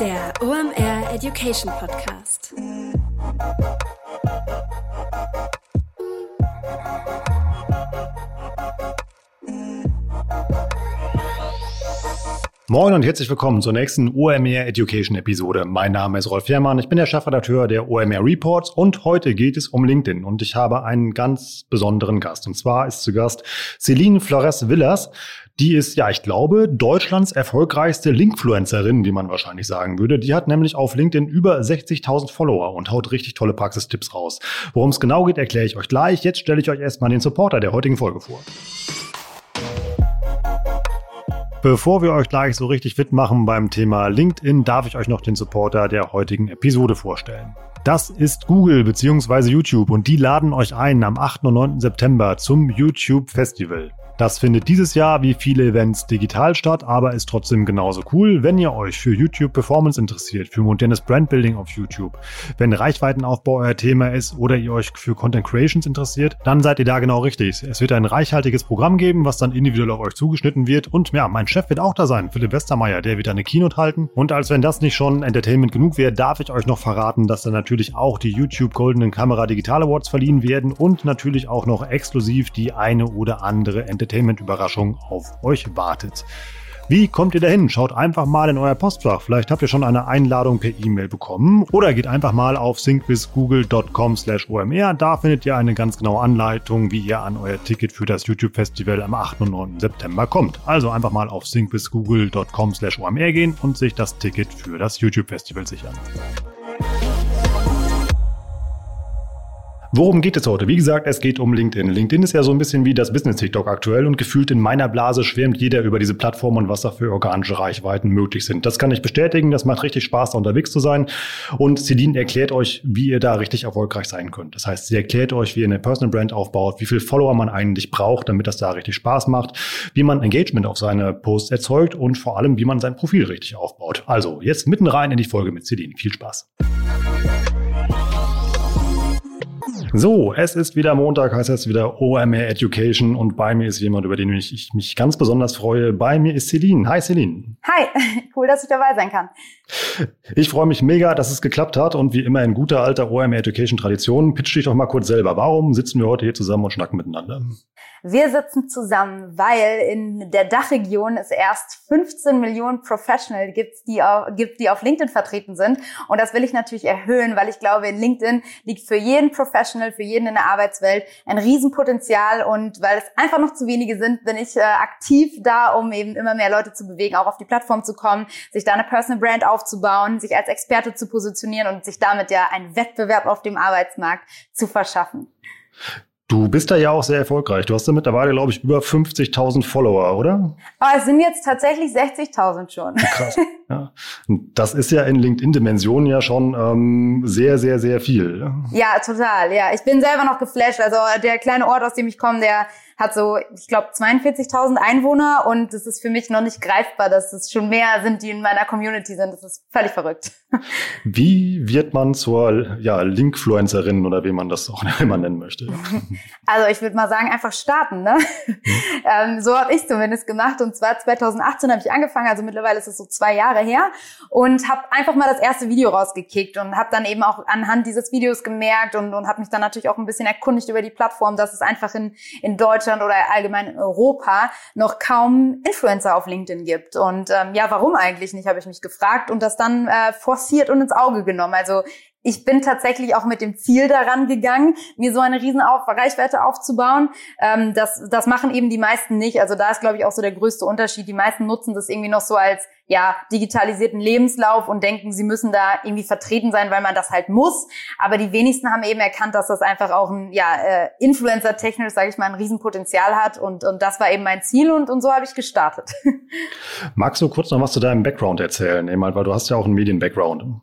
Der OMR Education Podcast. Moin und herzlich willkommen zur nächsten OMR Education Episode. Mein Name ist Rolf Herrmann, ich bin der Chefredakteur der OMR Reports und heute geht es um LinkedIn und ich habe einen ganz besonderen Gast. Und zwar ist zu Gast Celine Flores Villas. Die ist, ja, ich glaube, Deutschlands erfolgreichste Linkfluencerin, wie man wahrscheinlich sagen würde. Die hat nämlich auf LinkedIn über 60.000 Follower und haut richtig tolle Praxistipps raus. Worum es genau geht, erkläre ich euch gleich. Jetzt stelle ich euch erstmal den Supporter der heutigen Folge vor. Bevor wir euch gleich so richtig fit machen beim Thema LinkedIn, darf ich euch noch den Supporter der heutigen Episode vorstellen. Das ist Google bzw. YouTube und die laden euch ein am 8. und 9. September zum YouTube Festival. Das findet dieses Jahr wie viele Events digital statt, aber ist trotzdem genauso cool, wenn ihr euch für YouTube Performance interessiert, für modernes Brandbuilding auf YouTube, wenn Reichweitenaufbau euer Thema ist oder ihr euch für Content Creations interessiert, dann seid ihr da genau richtig. Es wird ein reichhaltiges Programm geben, was dann individuell auf euch zugeschnitten wird. Und ja, mein Chef wird auch da sein, Philipp Westermeier, der wird eine Keynote halten. Und als wenn das nicht schon Entertainment genug wäre, darf ich euch noch verraten, dass dann natürlich auch die YouTube Goldenen Kamera Digital Awards verliehen werden und natürlich auch noch exklusiv die eine oder andere Entertainment Entertainment-Überraschung auf euch wartet. Wie kommt ihr dahin? Schaut einfach mal in euer Postfach. Vielleicht habt ihr schon eine Einladung per E-Mail bekommen oder geht einfach mal auf syncwithgoogle.com/omr. Da findet ihr eine ganz genaue Anleitung, wie ihr an euer Ticket für das YouTube Festival am 8. und 9. September kommt. Also einfach mal auf syncwithgoogle.com/omr gehen und sich das Ticket für das YouTube Festival sichern. Worum geht es heute? Wie gesagt, es geht um LinkedIn. LinkedIn ist ja so ein bisschen wie das Business TikTok aktuell und gefühlt in meiner Blase schwärmt jeder über diese Plattform und was da für organische Reichweiten möglich sind. Das kann ich bestätigen. Das macht richtig Spaß, da unterwegs zu sein. Und Celine erklärt euch, wie ihr da richtig erfolgreich sein könnt. Das heißt, sie erklärt euch, wie ihr eine Personal Brand aufbaut, wie viel Follower man eigentlich braucht, damit das da richtig Spaß macht, wie man Engagement auf seine Posts erzeugt und vor allem, wie man sein Profil richtig aufbaut. Also, jetzt mitten rein in die Folge mit Celine. Viel Spaß. So, es ist wieder Montag, heißt es wieder OMR Education und bei mir ist jemand, über den ich, ich mich ganz besonders freue. Bei mir ist Celine. Hi Celine. Hi, cool, dass ich dabei sein kann. Ich freue mich mega, dass es geklappt hat und wie immer in guter alter OMR Education Tradition, pitch dich doch mal kurz selber. Warum sitzen wir heute hier zusammen und schnacken miteinander? Wir sitzen zusammen, weil in der Dachregion es erst 15 Millionen Professional gibt, die auf, gibt, die auf LinkedIn vertreten sind. Und das will ich natürlich erhöhen, weil ich glaube, in LinkedIn liegt für jeden Professional, für jeden in der Arbeitswelt ein Riesenpotenzial. Und weil es einfach noch zu wenige sind, bin ich äh, aktiv da, um eben immer mehr Leute zu bewegen, auch auf die Plattform zu kommen, sich da eine Personal Brand aufzubauen, sich als Experte zu positionieren und sich damit ja einen Wettbewerb auf dem Arbeitsmarkt zu verschaffen. Du bist da ja auch sehr erfolgreich. Du hast da mittlerweile, glaube ich, über 50.000 Follower, oder? Aber es sind jetzt tatsächlich 60.000 schon. Krass. Ja. Das ist ja in LinkedIn-Dimensionen ja schon ähm, sehr, sehr, sehr viel. Ja, total. Ja, ich bin selber noch geflasht. Also der kleine Ort, aus dem ich komme, der hat so, ich glaube, 42.000 Einwohner und es ist für mich noch nicht greifbar, dass es schon mehr sind, die in meiner Community sind. Das ist völlig verrückt. Wie wird man zur ja, Linkfluencerin oder wie man das auch immer nennen möchte? Also ich würde mal sagen, einfach starten. Ne? Mhm. ähm, so habe ich zumindest gemacht und zwar 2018 habe ich angefangen, also mittlerweile ist es so zwei Jahre her und habe einfach mal das erste Video rausgekickt und habe dann eben auch anhand dieses Videos gemerkt und, und habe mich dann natürlich auch ein bisschen erkundigt über die Plattform, dass es einfach in, in Deutschland Deutschland oder allgemein in Europa noch kaum Influencer auf LinkedIn gibt. Und ähm, ja, warum eigentlich nicht, habe ich mich gefragt und das dann äh, forciert und ins Auge genommen. Also ich bin tatsächlich auch mit dem Ziel daran gegangen, mir so eine riesen Reichweite aufzubauen. Ähm, das, das machen eben die meisten nicht. Also da ist, glaube ich, auch so der größte Unterschied. Die meisten nutzen das irgendwie noch so als ja digitalisierten Lebenslauf und denken, sie müssen da irgendwie vertreten sein, weil man das halt muss. Aber die wenigsten haben eben erkannt, dass das einfach auch ein ja äh, Influencer-technisch, sage ich mal, ein Riesenpotenzial hat. Und und das war eben mein Ziel und und so habe ich gestartet. Magst du kurz noch was zu deinem Background erzählen, weil du hast ja auch einen Medien-Background.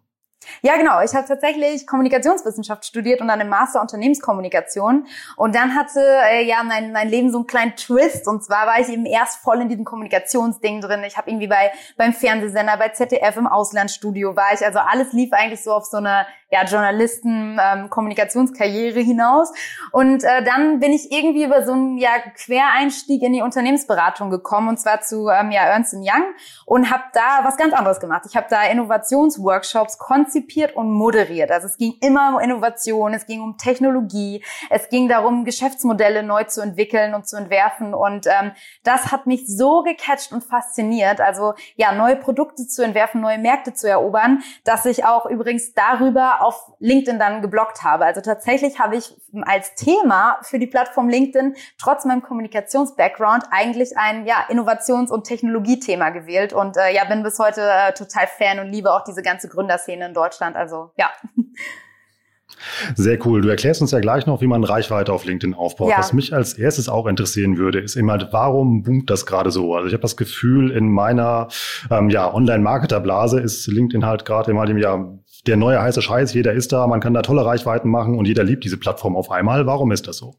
Ja, genau. Ich habe tatsächlich Kommunikationswissenschaft studiert und dann im Master Unternehmenskommunikation. Und dann hatte äh, ja mein, mein Leben so einen kleinen Twist. Und zwar war ich eben erst voll in diesem Kommunikationsding drin. Ich habe irgendwie bei beim Fernsehsender, bei ZDF im Auslandsstudio war ich. Also alles lief eigentlich so auf so eine ja, Journalisten-Kommunikationskarriere ähm, hinaus. Und äh, dann bin ich irgendwie über so einen ja, Quereinstieg in die Unternehmensberatung gekommen. Und zwar zu ähm, ja, Ernst Young. Und habe da was ganz anderes gemacht. Ich habe da Innovationsworkshops konzipiert und moderiert. Also es ging immer um Innovation, es ging um Technologie, es ging darum, Geschäftsmodelle neu zu entwickeln und zu entwerfen. Und ähm, das hat mich so gecatcht und fasziniert. Also ja, neue Produkte zu entwerfen, neue Märkte zu erobern, dass ich auch übrigens darüber auf LinkedIn dann geblockt habe. Also tatsächlich habe ich als Thema für die Plattform LinkedIn trotz meinem Kommunikations-Background eigentlich ein ja, Innovations- und Technologiethema gewählt und äh, ja, bin bis heute äh, total Fan und liebe auch diese ganze Gründerszene in Deutschland. Also ja. Sehr cool. Du erklärst uns ja gleich noch, wie man Reichweite auf LinkedIn aufbaut. Ja. Was mich als erstes auch interessieren würde, ist immer, warum boomt das gerade so? Also ich habe das Gefühl, in meiner ähm, ja, Online-Marketer-Blase ist LinkedIn halt gerade immer dem Jahr der neue heiße Scheiß. Jeder ist da, man kann da tolle Reichweiten machen und jeder liebt diese Plattform auf einmal. Warum ist das so?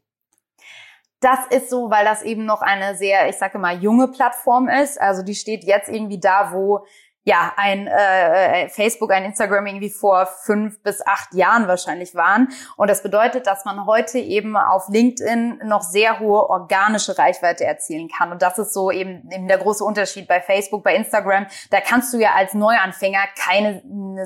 Das ist so, weil das eben noch eine sehr, ich sage mal, junge Plattform ist. Also die steht jetzt irgendwie da, wo ja, ein äh, äh, Facebook, ein Instagram irgendwie vor fünf bis acht Jahren wahrscheinlich waren. Und das bedeutet, dass man heute eben auf LinkedIn noch sehr hohe organische Reichweite erzielen kann. Und das ist so eben, eben der große Unterschied bei Facebook, bei Instagram. Da kannst du ja als Neuanfänger keine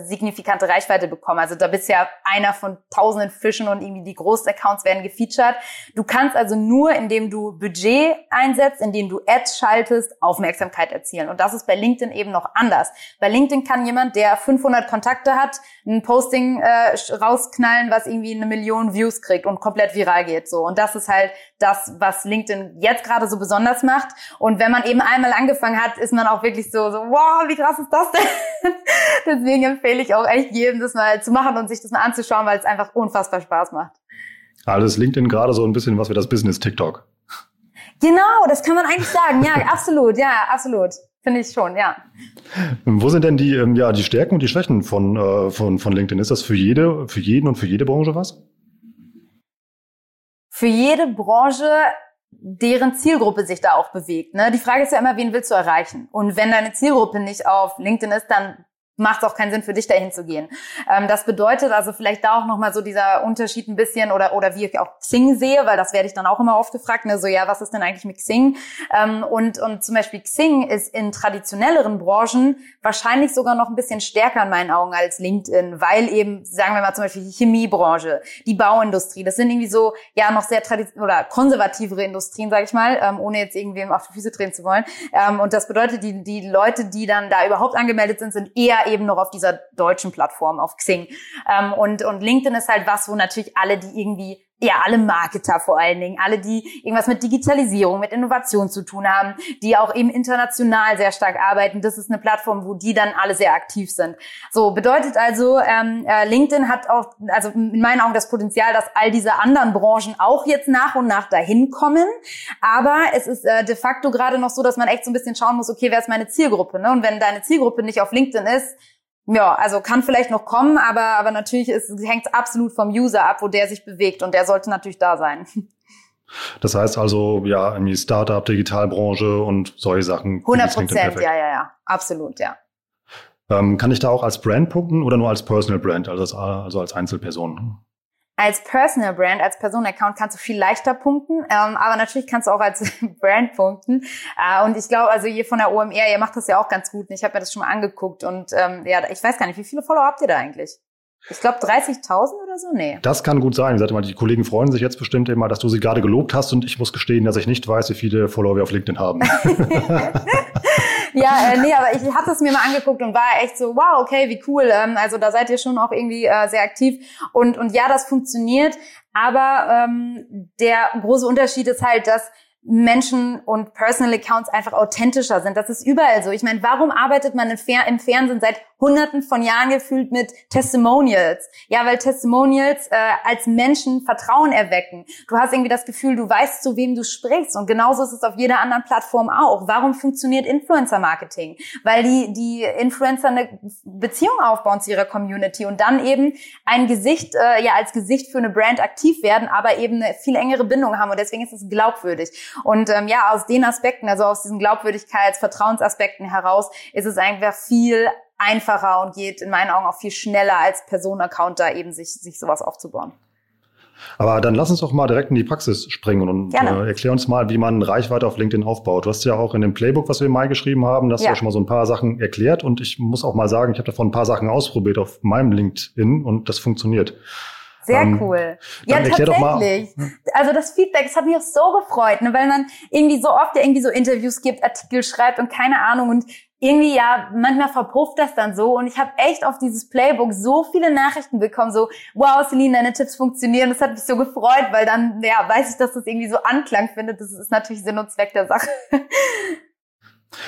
signifikante Reichweite bekommen. Also da bist ja einer von tausenden Fischen und irgendwie die großen Accounts werden gefeatured. Du kannst also nur, indem du Budget einsetzt, indem du Ads schaltest, Aufmerksamkeit erzielen. Und das ist bei LinkedIn eben noch anders. Bei LinkedIn kann jemand, der 500 Kontakte hat, ein Posting äh, rausknallen, was irgendwie eine Million Views kriegt und komplett viral geht. So und das ist halt das, was LinkedIn jetzt gerade so besonders macht. Und wenn man eben einmal angefangen hat, ist man auch wirklich so, so wow, wie krass ist das denn? Deswegen empfehle ich auch echt jedem, das mal zu machen und sich das mal anzuschauen, weil es einfach unfassbar Spaß macht. Also ist LinkedIn gerade so ein bisschen was wie das Business TikTok. Genau, das kann man eigentlich sagen. Ja, absolut. Ja, absolut. Finde ich schon, ja. Wo sind denn die, ähm, ja, die Stärken und die Schwächen von, äh, von, von LinkedIn? Ist das für jede, für jeden und für jede Branche was? Für jede Branche, deren Zielgruppe sich da auch bewegt. Ne? Die Frage ist ja immer, wen willst du erreichen? Und wenn deine Zielgruppe nicht auf LinkedIn ist, dann macht es auch keinen Sinn für dich dahin zu gehen. Ähm, das bedeutet also vielleicht da auch nochmal so dieser Unterschied ein bisschen oder oder wie ich auch Xing sehe, weil das werde ich dann auch immer oft gefragt, ne, so ja, was ist denn eigentlich mit Xing? Ähm, und und zum Beispiel Xing ist in traditionelleren Branchen wahrscheinlich sogar noch ein bisschen stärker in meinen Augen als LinkedIn, weil eben sagen wir mal zum Beispiel die Chemiebranche, die Bauindustrie, das sind irgendwie so ja noch sehr traditionell oder konservativere Industrien, sage ich mal, ähm, ohne jetzt irgendwem auf die Füße drehen zu wollen. Ähm, und das bedeutet, die die Leute, die dann da überhaupt angemeldet sind, sind eher eben noch auf dieser deutschen Plattform, auf Xing. Ähm, und, und LinkedIn ist halt was, wo natürlich alle, die irgendwie ja, alle Marketer vor allen Dingen, alle, die irgendwas mit Digitalisierung, mit Innovation zu tun haben, die auch eben international sehr stark arbeiten. Das ist eine Plattform, wo die dann alle sehr aktiv sind. So bedeutet also, ähm, äh, LinkedIn hat auch, also in meinen Augen das Potenzial, dass all diese anderen Branchen auch jetzt nach und nach dahin kommen. Aber es ist äh, de facto gerade noch so, dass man echt so ein bisschen schauen muss, okay, wer ist meine Zielgruppe? Ne? Und wenn deine Zielgruppe nicht auf LinkedIn ist, ja, also kann vielleicht noch kommen, aber, aber natürlich hängt es absolut vom User ab, wo der sich bewegt und der sollte natürlich da sein. Das heißt also, ja, irgendwie Startup, Digitalbranche und solche Sachen. 100 Prozent, ja, ja, ja, absolut, ja. Ähm, kann ich da auch als Brand punkten oder nur als Personal Brand, also als, also als Einzelperson? Als Personal Brand, als Personenaccount kannst du viel leichter punkten, ähm, aber natürlich kannst du auch als Brand punkten. Äh, und ich glaube, also ihr von der OMR, ihr macht das ja auch ganz gut. Und ich habe mir das schon mal angeguckt und ähm, ja, ich weiß gar nicht, wie viele Follower habt ihr da eigentlich? Ich glaube 30.000 oder so? Nee. Das kann gut sein. Mal, die Kollegen freuen sich jetzt bestimmt immer, dass du sie gerade gelobt hast und ich muss gestehen, dass ich nicht weiß, wie viele Follower wir auf LinkedIn haben. ja, äh, nee, aber ich hatte es mir mal angeguckt und war echt so, wow, okay, wie cool. Ähm, also da seid ihr schon auch irgendwie äh, sehr aktiv. Und, und ja, das funktioniert. Aber ähm, der große Unterschied ist halt, dass Menschen und Personal Accounts einfach authentischer sind. Das ist überall so. Ich meine, warum arbeitet man im Fernsehen seit hunderten von Jahren gefühlt mit Testimonials. Ja, weil Testimonials äh, als Menschen Vertrauen erwecken. Du hast irgendwie das Gefühl, du weißt, zu wem du sprichst. Und genauso ist es auf jeder anderen Plattform auch. Warum funktioniert Influencer-Marketing? Weil die, die Influencer eine Beziehung aufbauen zu ihrer Community und dann eben ein Gesicht, äh, ja, als Gesicht für eine Brand aktiv werden, aber eben eine viel engere Bindung haben. Und deswegen ist es glaubwürdig. Und ähm, ja, aus den Aspekten, also aus diesen Glaubwürdigkeits-, Vertrauensaspekten heraus, ist es einfach viel einfacher und geht in meinen Augen auch viel schneller als Person-Account da eben sich, sich sowas aufzubauen. Aber dann lass uns doch mal direkt in die Praxis springen und äh, erklär uns mal, wie man Reichweite auf LinkedIn aufbaut. Du hast ja auch in dem Playbook, was wir im Mai geschrieben haben, das ja. ja schon mal so ein paar Sachen erklärt und ich muss auch mal sagen, ich habe davon ein paar Sachen ausprobiert auf meinem LinkedIn und das funktioniert. Sehr ähm, cool. Ja, tatsächlich. Also das Feedback, das hat mich auch so gefreut, ne, weil man irgendwie so oft ja irgendwie so Interviews gibt, Artikel schreibt und keine Ahnung und irgendwie ja, manchmal verpufft das dann so und ich habe echt auf dieses Playbook so viele Nachrichten bekommen, so, wow, Celine, deine Tipps funktionieren. Das hat mich so gefreut, weil dann, ja, weiß ich, dass das irgendwie so Anklang findet. Das ist natürlich Sinn und Zweck der Sache.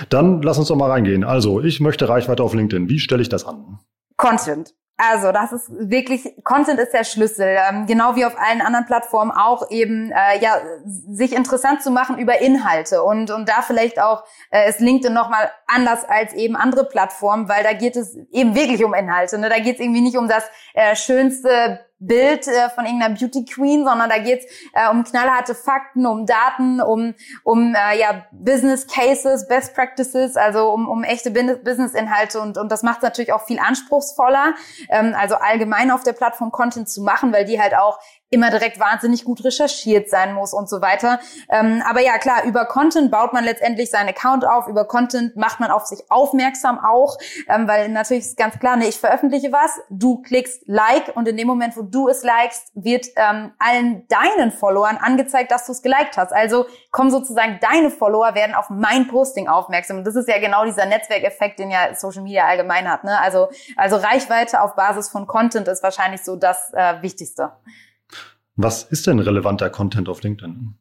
Dann lass uns doch mal reingehen. Also, ich möchte Reichweite auf LinkedIn. Wie stelle ich das an? Content. Also das ist wirklich, Content ist der Schlüssel, ähm, genau wie auf allen anderen Plattformen auch eben, äh, ja, sich interessant zu machen über Inhalte und, und da vielleicht auch äh, ist LinkedIn nochmal anders als eben andere Plattformen, weil da geht es eben wirklich um Inhalte. Ne? Da geht es irgendwie nicht um das äh, schönste Bild äh, von irgendeiner Beauty Queen, sondern da geht's äh, um knallharte Fakten, um Daten, um, um äh, ja, Business Cases, Best Practices, also um, um echte Business-Inhalte und, und das macht es natürlich auch viel anspruchsvoller, ähm, also allgemein auf der Plattform Content zu machen, weil die halt auch immer direkt wahnsinnig gut recherchiert sein muss und so weiter. Ähm, aber ja, klar, über Content baut man letztendlich seinen Account auf, über Content macht man auf sich aufmerksam auch, ähm, weil natürlich ist ganz klar, ne, ich veröffentliche was, du klickst Like und in dem Moment, wo du es likest, wird ähm, allen deinen Followern angezeigt, dass du es geliked hast. Also kommen sozusagen deine Follower werden auf mein Posting aufmerksam. Und das ist ja genau dieser Netzwerkeffekt, den ja Social Media allgemein hat. Ne? Also, also Reichweite auf Basis von Content ist wahrscheinlich so das äh, Wichtigste. Was ist denn relevanter Content auf LinkedIn?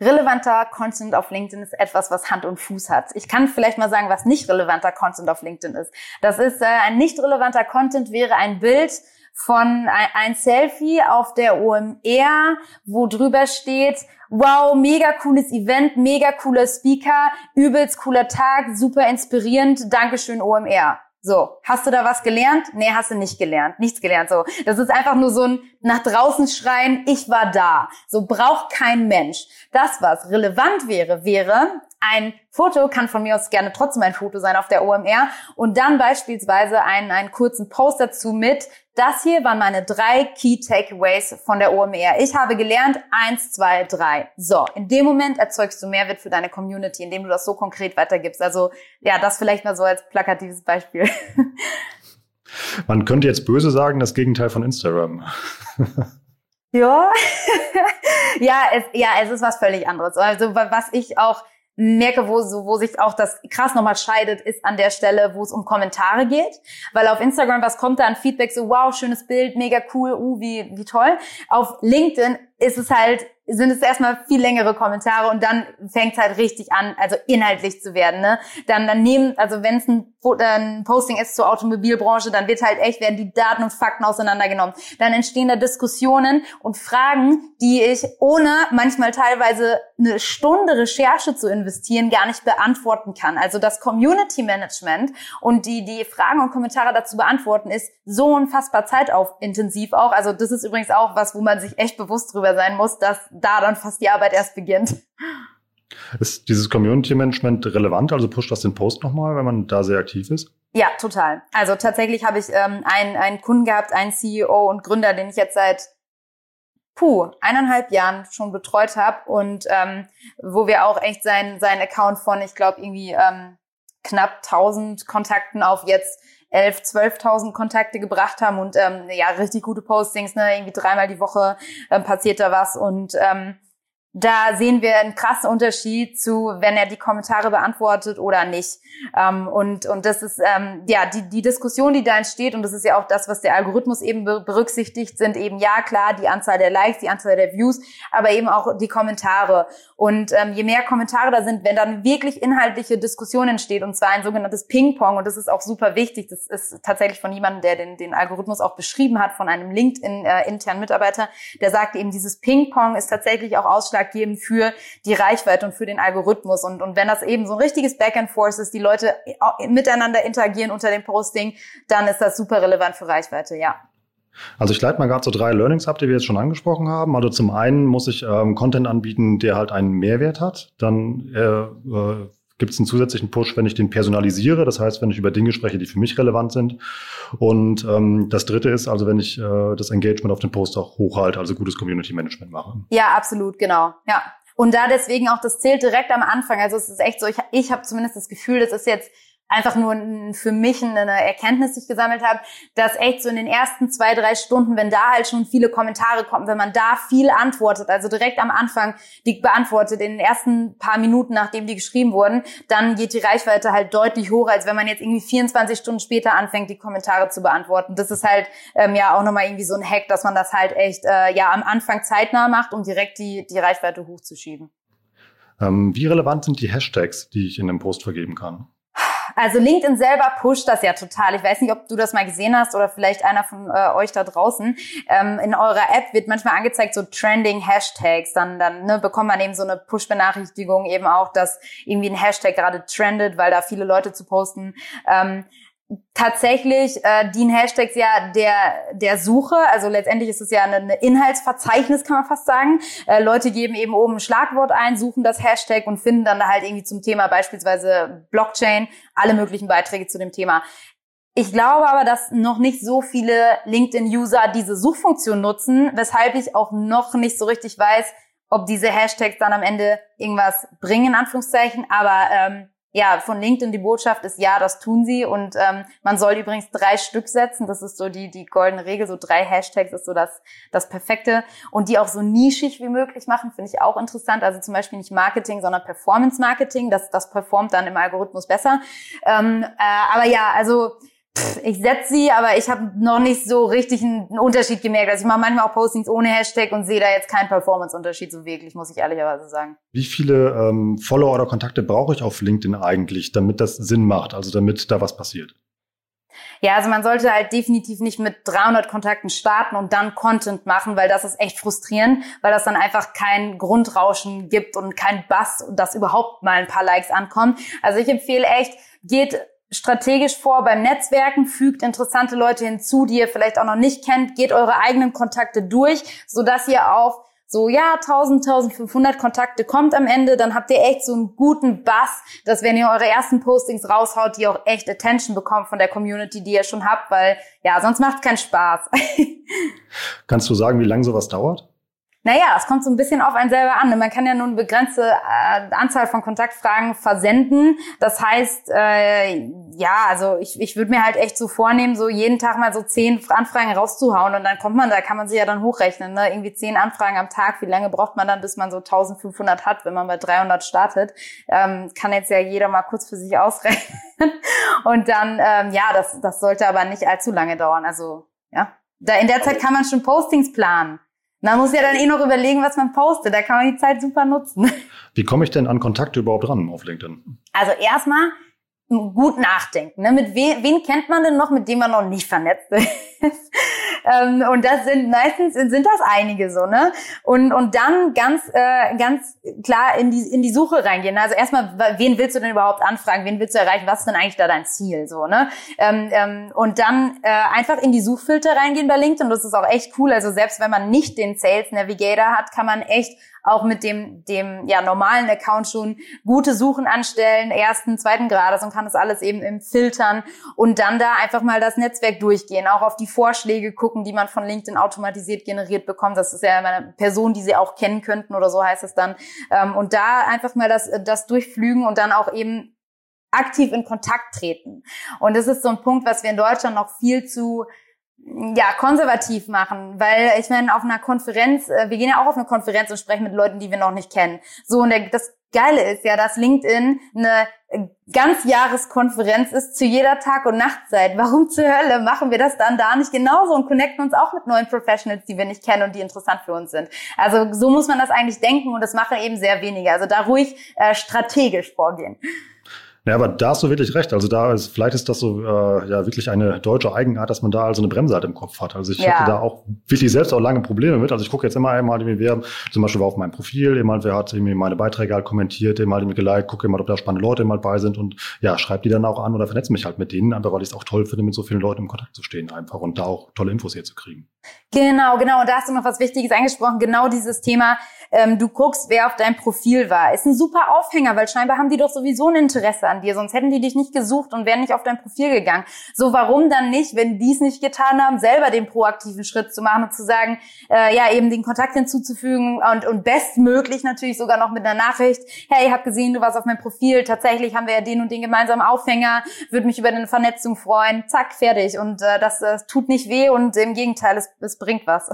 Relevanter Content auf LinkedIn ist etwas, was Hand und Fuß hat. Ich kann vielleicht mal sagen, was nicht relevanter Content auf LinkedIn ist. Das ist äh, ein nicht relevanter Content wäre ein Bild von ein, ein Selfie auf der OMR, wo drüber steht, wow, mega cooles Event, mega cooler Speaker, übelst cooler Tag, super inspirierend, Dankeschön OMR. So, hast du da was gelernt? Nee, hast du nicht gelernt. Nichts gelernt. So, das ist einfach nur so ein nach draußen schreien, ich war da. So braucht kein Mensch. Das, was relevant wäre, wäre ein Foto, kann von mir aus gerne trotzdem ein Foto sein auf der OMR und dann beispielsweise einen, einen kurzen Post dazu mit, das hier waren meine drei Key Takeaways von der OMR. Ich habe gelernt, eins, zwei, drei. So, in dem Moment erzeugst du Mehrwert für deine Community, indem du das so konkret weitergibst. Also ja, das vielleicht mal so als plakatives Beispiel. Man könnte jetzt böse sagen, das Gegenteil von Instagram. ja, ja, es, ja, es ist was völlig anderes. Also was ich auch merke, wo, so, wo sich auch das krass nochmal scheidet, ist an der Stelle, wo es um Kommentare geht. Weil auf Instagram, was kommt da an Feedback? So, wow, schönes Bild, mega cool, uh, wie, wie toll. Auf LinkedIn ist es halt sind es erstmal viel längere Kommentare und dann fängt es halt richtig an, also inhaltlich zu werden. Ne? Dann, dann nehmen, also wenn es ein, ein, Posting ist zur Automobilbranche, dann wird halt echt, werden die Daten und Fakten auseinandergenommen. Dann entstehen da Diskussionen und Fragen, die ich ohne manchmal teilweise eine Stunde Recherche zu investieren gar nicht beantworten kann. Also das Community Management und die, die Fragen und Kommentare dazu beantworten ist so unfassbar zeitaufentensiv auch. Also das ist übrigens auch was, wo man sich echt bewusst drüber sein muss, dass da dann fast die Arbeit erst beginnt. Ist dieses Community Management relevant? Also pusht das den Post nochmal, wenn man da sehr aktiv ist? Ja, total. Also tatsächlich habe ich ähm, einen, einen Kunden gehabt, einen CEO und Gründer, den ich jetzt seit puh, eineinhalb Jahren schon betreut habe und ähm, wo wir auch echt seinen sein Account von, ich glaube, irgendwie ähm, knapp 1000 Kontakten auf jetzt 11, 12.000 Kontakte gebracht haben und ähm, ja, richtig gute Postings, ne? irgendwie dreimal die Woche ähm, passiert da was und ähm, da sehen wir einen krassen Unterschied zu, wenn er die Kommentare beantwortet oder nicht. Ähm, und, und das ist ähm, ja die, die Diskussion, die da entsteht, und das ist ja auch das, was der Algorithmus eben berücksichtigt, sind eben ja klar die Anzahl der Likes, die Anzahl der Views, aber eben auch die Kommentare. Und ähm, je mehr Kommentare da sind, wenn dann wirklich inhaltliche Diskussion entsteht, und zwar ein sogenanntes Ping-Pong, und das ist auch super wichtig, das ist tatsächlich von jemandem, der den, den Algorithmus auch beschrieben hat, von einem LinkedIn-internen äh, Mitarbeiter, der sagt eben, dieses Ping-Pong ist tatsächlich auch ausschlaggebend für die Reichweite und für den Algorithmus. Und, und wenn das eben so ein richtiges Back-and-Forth ist, die Leute miteinander interagieren unter dem Posting, dann ist das super relevant für Reichweite, ja. Also ich leite mal gerade so drei Learnings ab, die wir jetzt schon angesprochen haben. Also zum einen muss ich ähm, Content anbieten, der halt einen Mehrwert hat. Dann äh, äh, gibt es einen zusätzlichen Push, wenn ich den personalisiere. Das heißt, wenn ich über Dinge spreche, die für mich relevant sind. Und ähm, das dritte ist also, wenn ich äh, das Engagement auf den Post auch hochhalte, also gutes Community Management mache. Ja, absolut, genau. Ja. Und da deswegen auch, das zählt direkt am Anfang. Also es ist echt so, ich, ich habe zumindest das Gefühl, das ist jetzt einfach nur für mich eine Erkenntnis, die ich gesammelt habe, dass echt so in den ersten zwei, drei Stunden, wenn da halt schon viele Kommentare kommen, wenn man da viel antwortet, also direkt am Anfang die beantwortet, in den ersten paar Minuten, nachdem die geschrieben wurden, dann geht die Reichweite halt deutlich hoch, als wenn man jetzt irgendwie 24 Stunden später anfängt, die Kommentare zu beantworten. Das ist halt ähm, ja auch nochmal irgendwie so ein Hack, dass man das halt echt äh, ja am Anfang zeitnah macht, um direkt die, die Reichweite hochzuschieben. Ähm, wie relevant sind die Hashtags, die ich in einem Post vergeben kann? Also LinkedIn selber pusht das ja total. Ich weiß nicht, ob du das mal gesehen hast oder vielleicht einer von äh, euch da draußen. Ähm, in eurer App wird manchmal angezeigt so Trending Hashtags. Dann, dann ne, bekommt man eben so eine Push-Benachrichtigung eben auch, dass irgendwie ein Hashtag gerade trendet, weil da viele Leute zu posten. Ähm, tatsächlich äh, dienen Hashtags ja der der Suche. Also letztendlich ist es ja ein Inhaltsverzeichnis, kann man fast sagen. Äh, Leute geben eben oben ein Schlagwort ein, suchen das Hashtag und finden dann da halt irgendwie zum Thema beispielsweise Blockchain alle möglichen Beiträge zu dem Thema. Ich glaube aber, dass noch nicht so viele LinkedIn-User diese Suchfunktion nutzen, weshalb ich auch noch nicht so richtig weiß, ob diese Hashtags dann am Ende irgendwas bringen, in Anführungszeichen. Aber ähm, ja, von LinkedIn die Botschaft ist, ja, das tun sie. Und ähm, man soll übrigens drei Stück setzen. Das ist so die, die goldene Regel. So drei Hashtags ist so das, das Perfekte. Und die auch so nischig wie möglich machen, finde ich auch interessant. Also zum Beispiel nicht Marketing, sondern Performance Marketing. Das, das performt dann im Algorithmus besser. Ähm, äh, aber ja, also ich setze sie, aber ich habe noch nicht so richtig einen Unterschied gemerkt. Also ich mache manchmal auch Postings ohne Hashtag und sehe da jetzt keinen Performance-Unterschied so wirklich, muss ich ehrlicherweise sagen. Wie viele ähm, Follower oder Kontakte brauche ich auf LinkedIn eigentlich, damit das Sinn macht, also damit da was passiert? Ja, also man sollte halt definitiv nicht mit 300 Kontakten starten und dann Content machen, weil das ist echt frustrierend, weil das dann einfach kein Grundrauschen gibt und kein Bass und dass überhaupt mal ein paar Likes ankommen. Also ich empfehle echt, geht strategisch vor beim Netzwerken, fügt interessante Leute hinzu, die ihr vielleicht auch noch nicht kennt, geht eure eigenen Kontakte durch, so dass ihr auf so, ja, 1000, 1500 Kontakte kommt am Ende, dann habt ihr echt so einen guten Bass, dass wenn ihr eure ersten Postings raushaut, die auch echt Attention bekommt von der Community, die ihr schon habt, weil, ja, sonst macht es keinen Spaß. Kannst du sagen, wie lange sowas dauert? Naja, es kommt so ein bisschen auf einen selber an. Man kann ja nur eine begrenzte äh, Anzahl von Kontaktfragen versenden. Das heißt, äh, ja, also ich, ich würde mir halt echt so vornehmen, so jeden Tag mal so zehn Anfragen rauszuhauen und dann kommt man, da kann man sich ja dann hochrechnen, ne? irgendwie zehn Anfragen am Tag. Wie lange braucht man dann, bis man so 1500 hat, wenn man bei 300 startet? Ähm, kann jetzt ja jeder mal kurz für sich ausrechnen. und dann, ähm, ja, das, das sollte aber nicht allzu lange dauern. Also, ja. Da in der Zeit kann man schon Postings planen. Man muss ja dann eh noch überlegen, was man postet. Da kann man die Zeit super nutzen. Wie komme ich denn an Kontakte überhaupt ran auf LinkedIn? Also erstmal gut nachdenken. Ne? Mit we wen kennt man denn noch, mit dem man noch nicht vernetzt ist? ähm, und das sind meistens sind das einige so, ne? Und und dann ganz äh, ganz klar in die in die Suche reingehen. Also erstmal, wen willst du denn überhaupt anfragen? Wen willst du erreichen? Was ist denn eigentlich da dein Ziel, so ne? Ähm, ähm, und dann äh, einfach in die Suchfilter reingehen bei LinkedIn. Das ist auch echt cool. Also selbst wenn man nicht den Sales Navigator hat, kann man echt auch mit dem, dem ja, normalen Account schon gute Suchen anstellen, ersten, zweiten Grades und kann das alles eben im filtern und dann da einfach mal das Netzwerk durchgehen, auch auf die Vorschläge gucken, die man von LinkedIn automatisiert generiert bekommt. Das ist ja eine Person, die sie auch kennen könnten oder so heißt es dann. Ähm, und da einfach mal das, das durchflügen und dann auch eben aktiv in Kontakt treten. Und das ist so ein Punkt, was wir in Deutschland noch viel zu ja, konservativ machen, weil ich meine, auf einer Konferenz, äh, wir gehen ja auch auf eine Konferenz und sprechen mit Leuten, die wir noch nicht kennen. So, und der, das Geile ist ja, dass LinkedIn eine ganz Jahreskonferenz ist zu jeder Tag- und Nachtzeit. Warum zur Hölle machen wir das dann da nicht genauso und connecten uns auch mit neuen Professionals, die wir nicht kennen und die interessant für uns sind? Also so muss man das eigentlich denken und das machen eben sehr wenige. Also da ruhig äh, strategisch vorgehen. Ja, aber da hast du wirklich recht. Also da ist, vielleicht ist das so äh, ja wirklich eine deutsche Eigenart, dass man da also eine Bremse halt im Kopf hat. Also ich ja. hatte da auch wirklich selbst auch lange Probleme mit. Also ich gucke jetzt immer einmal, wer zum Beispiel war auf meinem Profil, jemand, wer hat irgendwie meine Beiträge halt kommentiert, immer mir geliked, gucke immer, ob da spannende Leute mal bei sind und ja, schreibe die dann auch an oder vernetze mich halt mit denen, einfach weil ich es auch toll finde, mit so vielen Leuten im Kontakt zu stehen einfach und da auch tolle Infos hier zu kriegen. Genau, genau. Und da hast du noch was Wichtiges angesprochen. Genau dieses Thema, ähm, du guckst, wer auf deinem Profil war. Ist ein super Aufhänger, weil scheinbar haben die doch sowieso ein Interesse an dir, sonst hätten die dich nicht gesucht und wären nicht auf dein Profil gegangen. So, warum dann nicht, wenn die es nicht getan haben, selber den proaktiven Schritt zu machen und zu sagen, äh, ja, eben den Kontakt hinzuzufügen und, und bestmöglich natürlich sogar noch mit einer Nachricht, hey, ich habe gesehen, du warst auf meinem Profil, tatsächlich haben wir ja den und den gemeinsamen Aufhänger, würde mich über eine Vernetzung freuen, zack, fertig. Und äh, das, das tut nicht weh und im Gegenteil, es, es bringt was.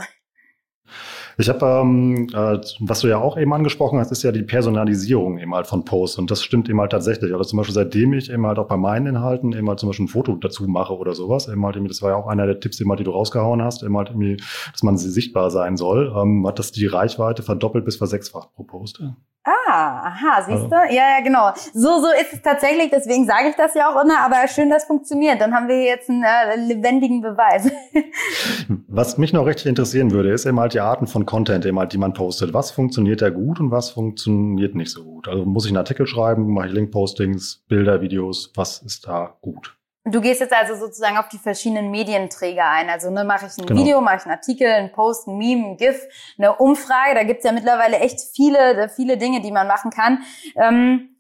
Ich habe, ähm, äh, was du ja auch eben angesprochen hast, ist ja die Personalisierung eben halt von Posts. Und das stimmt eben halt tatsächlich. Also zum Beispiel seitdem ich eben halt auch bei meinen Inhalten eben halt zum Beispiel ein Foto dazu mache oder sowas, eben halt das war ja auch einer der Tipps, eben halt, die du rausgehauen hast, eben halt irgendwie, dass man sichtbar sein soll, ähm, hat das die Reichweite verdoppelt bis versechsfacht pro Post. Ah, aha, siehst du? Ja, ja, genau. So, so ist es tatsächlich, deswegen sage ich das ja auch immer, aber schön, dass es funktioniert. Dann haben wir jetzt einen äh, lebendigen Beweis. Was mich noch richtig interessieren würde, ist eben halt die Arten von Content, eben halt, die man postet. Was funktioniert da gut und was funktioniert nicht so gut? Also muss ich einen Artikel schreiben, mache ich Link-Postings, Bilder, Videos, was ist da gut? Du gehst jetzt also sozusagen auf die verschiedenen Medienträger ein. Also ne, mache ich ein genau. Video, mache ich einen Artikel, einen Post, ein Meme, ein GIF, eine Umfrage. Da gibt's ja mittlerweile echt viele, viele Dinge, die man machen kann. Ähm,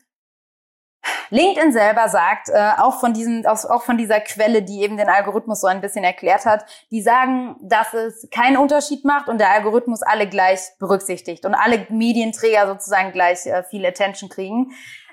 LinkedIn selber sagt, äh, auch von diesen, auch von dieser Quelle, die eben den Algorithmus so ein bisschen erklärt hat, die sagen, dass es keinen Unterschied macht und der Algorithmus alle gleich berücksichtigt und alle Medienträger sozusagen gleich äh, viel Attention kriegen.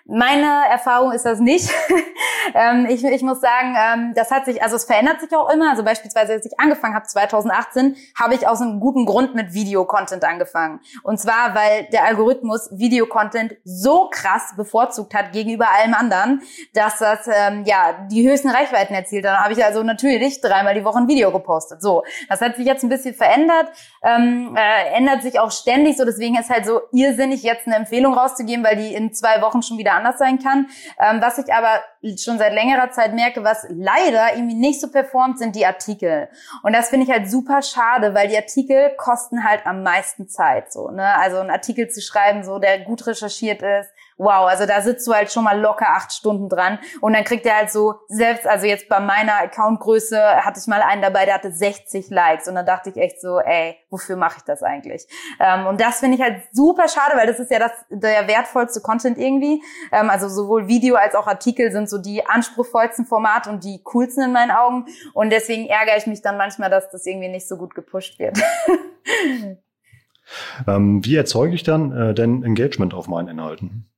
Meine Erfahrung ist das nicht. ähm, ich, ich muss sagen, ähm, das hat sich, also es verändert sich auch immer. Also beispielsweise, als ich angefangen habe 2018, habe ich aus einem guten Grund mit Videocontent angefangen. Und zwar, weil der Algorithmus Videocontent so krass bevorzugt hat gegenüber allem anderen, dass das ähm, ja die höchsten Reichweiten erzielt. Dann habe ich also natürlich dreimal die Woche ein Video gepostet. So, das hat sich jetzt ein bisschen verändert, ähm, äh, ändert sich auch ständig. So, deswegen ist halt so irrsinnig, jetzt eine Empfehlung rauszugeben, weil die in zwei Wochen schon wieder anders sein kann. Ähm, was ich aber schon seit längerer Zeit merke, was leider irgendwie nicht so performt, sind die Artikel. Und das finde ich halt super schade, weil die Artikel kosten halt am meisten Zeit. So, ne? Also ein Artikel zu schreiben, so der gut recherchiert ist, wow, also da sitzt du halt schon mal locker acht Stunden dran und dann kriegt er halt so, selbst, also jetzt bei meiner Accountgröße hatte ich mal einen dabei, der hatte 60 Likes und dann dachte ich echt so, ey, wofür mache ich das eigentlich? Ähm, und das finde ich halt super schade, weil das ist ja das, der wertvollste Content irgendwie. Ähm, also sowohl Video als auch Artikel sind so die anspruchsvollsten Formate und die coolsten in meinen Augen und deswegen ärgere ich mich dann manchmal, dass das irgendwie nicht so gut gepusht wird. ähm, wie erzeuge ich dann äh, denn Engagement auf meinen Inhalten?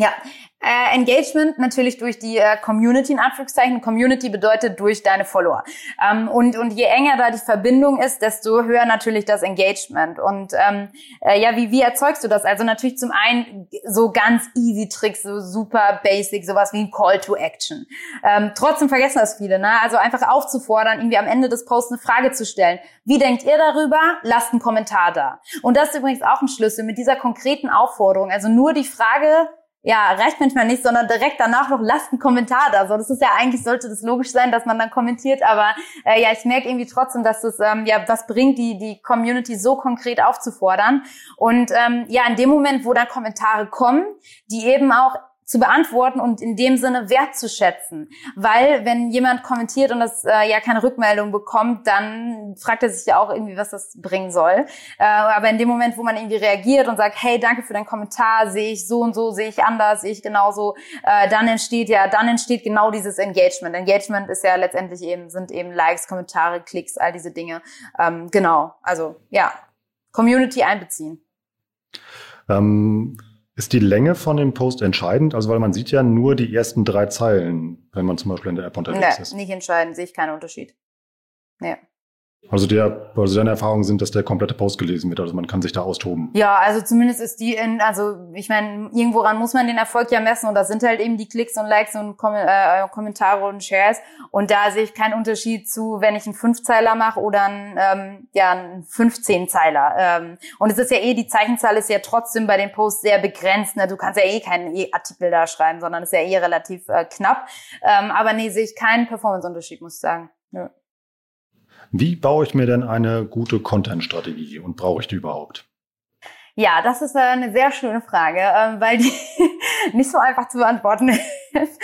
Ja, äh, Engagement natürlich durch die äh, Community in Anführungszeichen. Community bedeutet durch deine Follower. Ähm, und, und je enger da die Verbindung ist, desto höher natürlich das Engagement. Und ähm, äh, ja, wie, wie erzeugst du das? Also natürlich zum einen so ganz easy Tricks, so super basic, sowas wie ein Call to Action. Ähm, trotzdem vergessen das viele, ne? Also einfach aufzufordern, irgendwie am Ende des Posts eine Frage zu stellen. Wie denkt ihr darüber? Lasst einen Kommentar da. Und das ist übrigens auch ein Schlüssel mit dieser konkreten Aufforderung. Also nur die Frage, ja, reicht manchmal nicht, sondern direkt danach noch lasst einen Kommentar da. So, das ist ja eigentlich sollte das logisch sein, dass man dann kommentiert, aber äh, ja, ich merke irgendwie trotzdem, dass das ähm, ja was bringt, die die Community so konkret aufzufordern. Und ähm, ja, in dem Moment, wo dann Kommentare kommen, die eben auch zu beantworten und in dem Sinne wertzuschätzen. Weil wenn jemand kommentiert und das äh, ja keine Rückmeldung bekommt, dann fragt er sich ja auch irgendwie, was das bringen soll. Äh, aber in dem Moment, wo man irgendwie reagiert und sagt, hey, danke für deinen Kommentar, sehe ich so und so, sehe ich anders, sehe ich genauso, äh, dann entsteht ja, dann entsteht genau dieses Engagement. Engagement ist ja letztendlich eben, sind eben Likes, Kommentare, Klicks, all diese Dinge. Ähm, genau. Also ja, Community einbeziehen. Ähm ist die Länge von dem Post entscheidend? Also, weil man sieht ja nur die ersten drei Zeilen, wenn man zum Beispiel in der App unterwegs nee, ist. nicht entscheidend, sehe ich keinen Unterschied. Nee. Also, der, also deine Erfahrungen sind, dass der komplette Post gelesen wird, also man kann sich da austoben. Ja, also zumindest ist die in, also ich meine, irgendworan muss man den Erfolg ja messen und das sind halt eben die Klicks und Likes und Kom äh, Kommentare und Shares und da sehe ich keinen Unterschied zu, wenn ich einen Fünfzeiler mache oder einen, ähm, ja, einen 15-Zeiler. Ähm, und es ist ja eh, die Zeichenzahl ist ja trotzdem bei den Posts sehr begrenzt, ne? du kannst ja eh keinen e Artikel da schreiben, sondern ist ja eh relativ äh, knapp. Ähm, aber nee, sehe ich keinen Performance-Unterschied, muss ich sagen. Ja. Wie baue ich mir denn eine gute Content-Strategie und brauche ich die überhaupt? Ja, das ist äh, eine sehr schöne Frage, ähm, weil die nicht so einfach zu beantworten ist.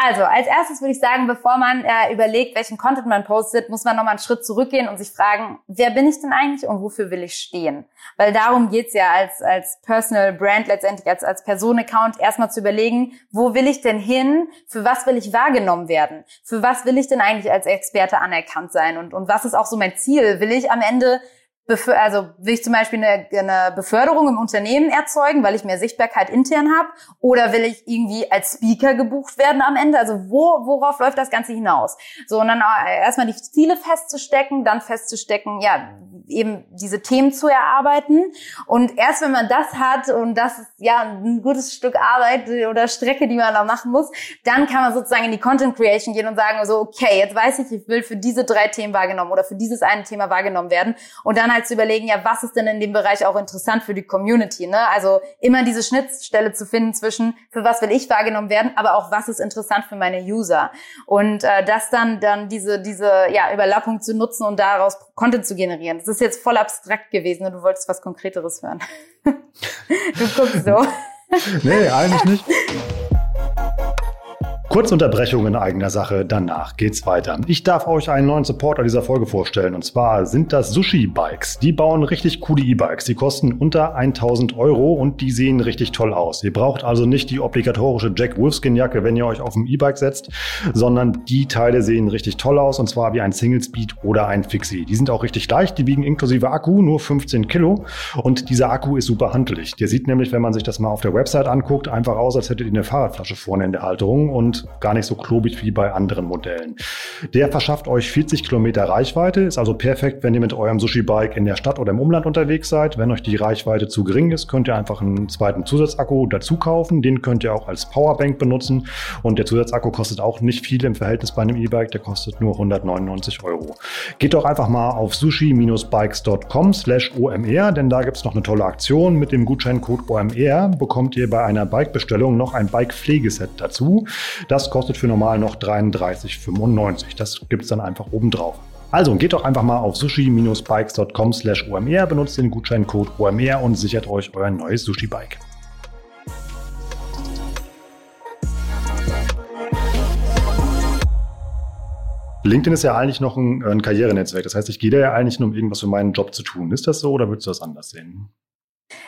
Also, als erstes würde ich sagen, bevor man äh, überlegt, welchen Content man postet, muss man nochmal einen Schritt zurückgehen und sich fragen, wer bin ich denn eigentlich und wofür will ich stehen? Weil darum geht's ja als, als Personal Brand letztendlich, als, als Person-Account, erstmal zu überlegen, wo will ich denn hin? Für was will ich wahrgenommen werden? Für was will ich denn eigentlich als Experte anerkannt sein? Und, und was ist auch so mein Ziel? Will ich am Ende also will ich zum Beispiel eine, eine Beförderung im Unternehmen erzeugen, weil ich mehr Sichtbarkeit intern habe, oder will ich irgendwie als Speaker gebucht werden am Ende? Also wo, worauf läuft das Ganze hinaus? So und dann äh, erstmal die Ziele festzustecken, dann festzustecken, ja eben diese Themen zu erarbeiten und erst wenn man das hat und das ist ja ein gutes Stück Arbeit oder Strecke, die man da machen muss, dann kann man sozusagen in die Content Creation gehen und sagen so okay jetzt weiß ich, ich will für diese drei Themen wahrgenommen oder für dieses eine Thema wahrgenommen werden und dann halt zu überlegen, ja, was ist denn in dem Bereich auch interessant für die Community, ne? Also immer diese Schnittstelle zu finden zwischen, für was will ich wahrgenommen werden, aber auch was ist interessant für meine User. Und äh, das dann, dann diese, diese ja, Überlappung zu nutzen und daraus Content zu generieren. Das ist jetzt voll abstrakt gewesen und du wolltest was Konkreteres hören. du guckst so. nee, eigentlich nicht. Kurze Unterbrechung in eigener Sache, danach geht's weiter. Ich darf euch einen neuen Supporter dieser Folge vorstellen und zwar sind das Sushi Bikes. Die bauen richtig coole E-Bikes. Die kosten unter 1000 Euro und die sehen richtig toll aus. Ihr braucht also nicht die obligatorische Jack Wolfskin Jacke, wenn ihr euch auf ein E-Bike setzt, sondern die Teile sehen richtig toll aus und zwar wie ein Single Speed oder ein Fixie. Die sind auch richtig leicht, die wiegen inklusive Akku nur 15 Kilo und dieser Akku ist super handelig. Der sieht nämlich, wenn man sich das mal auf der Website anguckt, einfach aus, als hättet ihr eine Fahrradflasche vorne in der Halterung und gar nicht so klobig wie bei anderen Modellen. Der verschafft euch 40 Kilometer Reichweite, ist also perfekt, wenn ihr mit eurem Sushi-Bike in der Stadt oder im Umland unterwegs seid. Wenn euch die Reichweite zu gering ist, könnt ihr einfach einen zweiten Zusatzakku dazu kaufen. Den könnt ihr auch als Powerbank benutzen und der Zusatzakku kostet auch nicht viel im Verhältnis bei einem E-Bike, der kostet nur 199 Euro. Geht doch einfach mal auf sushi-bikes.com slash OMR, denn da gibt es noch eine tolle Aktion. Mit dem Gutscheincode OMR bekommt ihr bei einer Bikebestellung noch ein Bike-Pflegeset dazu. Das kostet für normal noch 33,95. Das gibt es dann einfach oben drauf. Also geht doch einfach mal auf sushi-bikes.com slash OMR, benutzt den Gutscheincode OMR und sichert euch euer neues Sushi-Bike. LinkedIn ist ja eigentlich noch ein, ein Karrierenetzwerk. Das heißt, ich gehe da ja eigentlich nur, um irgendwas für meinen Job zu tun. Ist das so oder würdest du das anders sehen?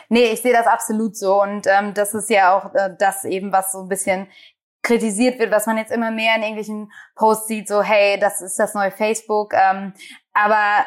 Nee, ich sehe das absolut so. Und ähm, das ist ja auch äh, das eben, was so ein bisschen kritisiert wird, was man jetzt immer mehr in irgendwelchen Posts sieht, so hey, das ist das neue Facebook. Ähm, aber